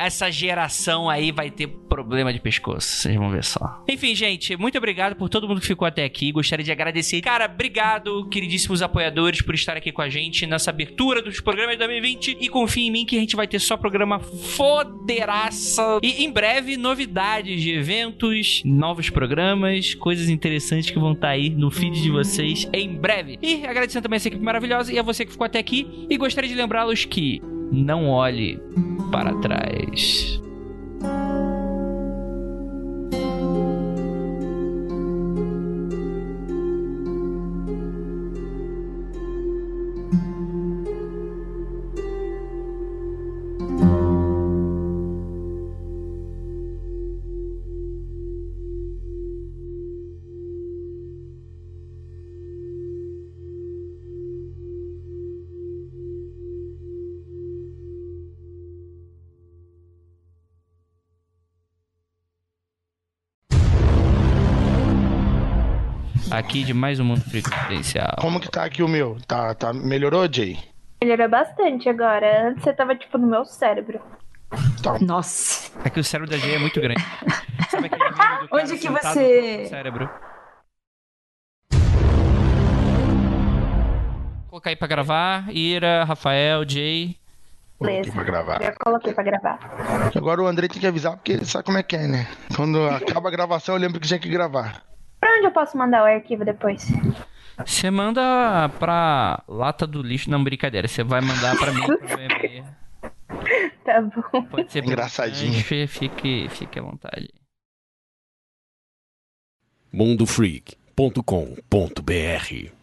Essa geração aí vai ter problema de pescoço, vocês vão ver só. Enfim, gente, muito obrigado por todo mundo que ficou até aqui. Gostaria de agradecer. Cara, obrigado, queridíssimos apoiadores, por estar aqui com a gente nessa abertura dos programas de 2020. E confie em mim que a gente vai ter só programa foderaça. E em breve, novidades de eventos, novos programas, coisas interessantes que vão estar aí no feed de vocês em breve. E agradecendo também essa equipe maravilhosa e a você que ficou até aqui. E gostaria de lembrá-los que não olhe para trás. Aqui de mais um Mundo Freak Confidencial. Como que tá aqui o meu? Tá, tá, melhorou, Jay? Melhorou bastante agora. Antes você tava, tipo, no meu cérebro. Nossa. Aqui o cérebro da G é muito grande. Onde que você- cérebro? Vou colocar aí pra gravar. Ira, Rafael, Jay. Beleza. pra gravar. Já coloquei pra gravar. Agora o Andrei tem que avisar porque ele sabe como é que é, né? Quando acaba a gravação, eu lembro que tinha que gravar. Onde eu posso mandar o arquivo depois? Você manda pra lata do lixo. Não, brincadeira. Você vai mandar pra mim. pro meu e-mail. Tá bom. Pode ser Engraçadinho. Fique, fique à vontade. mundofreak.com.br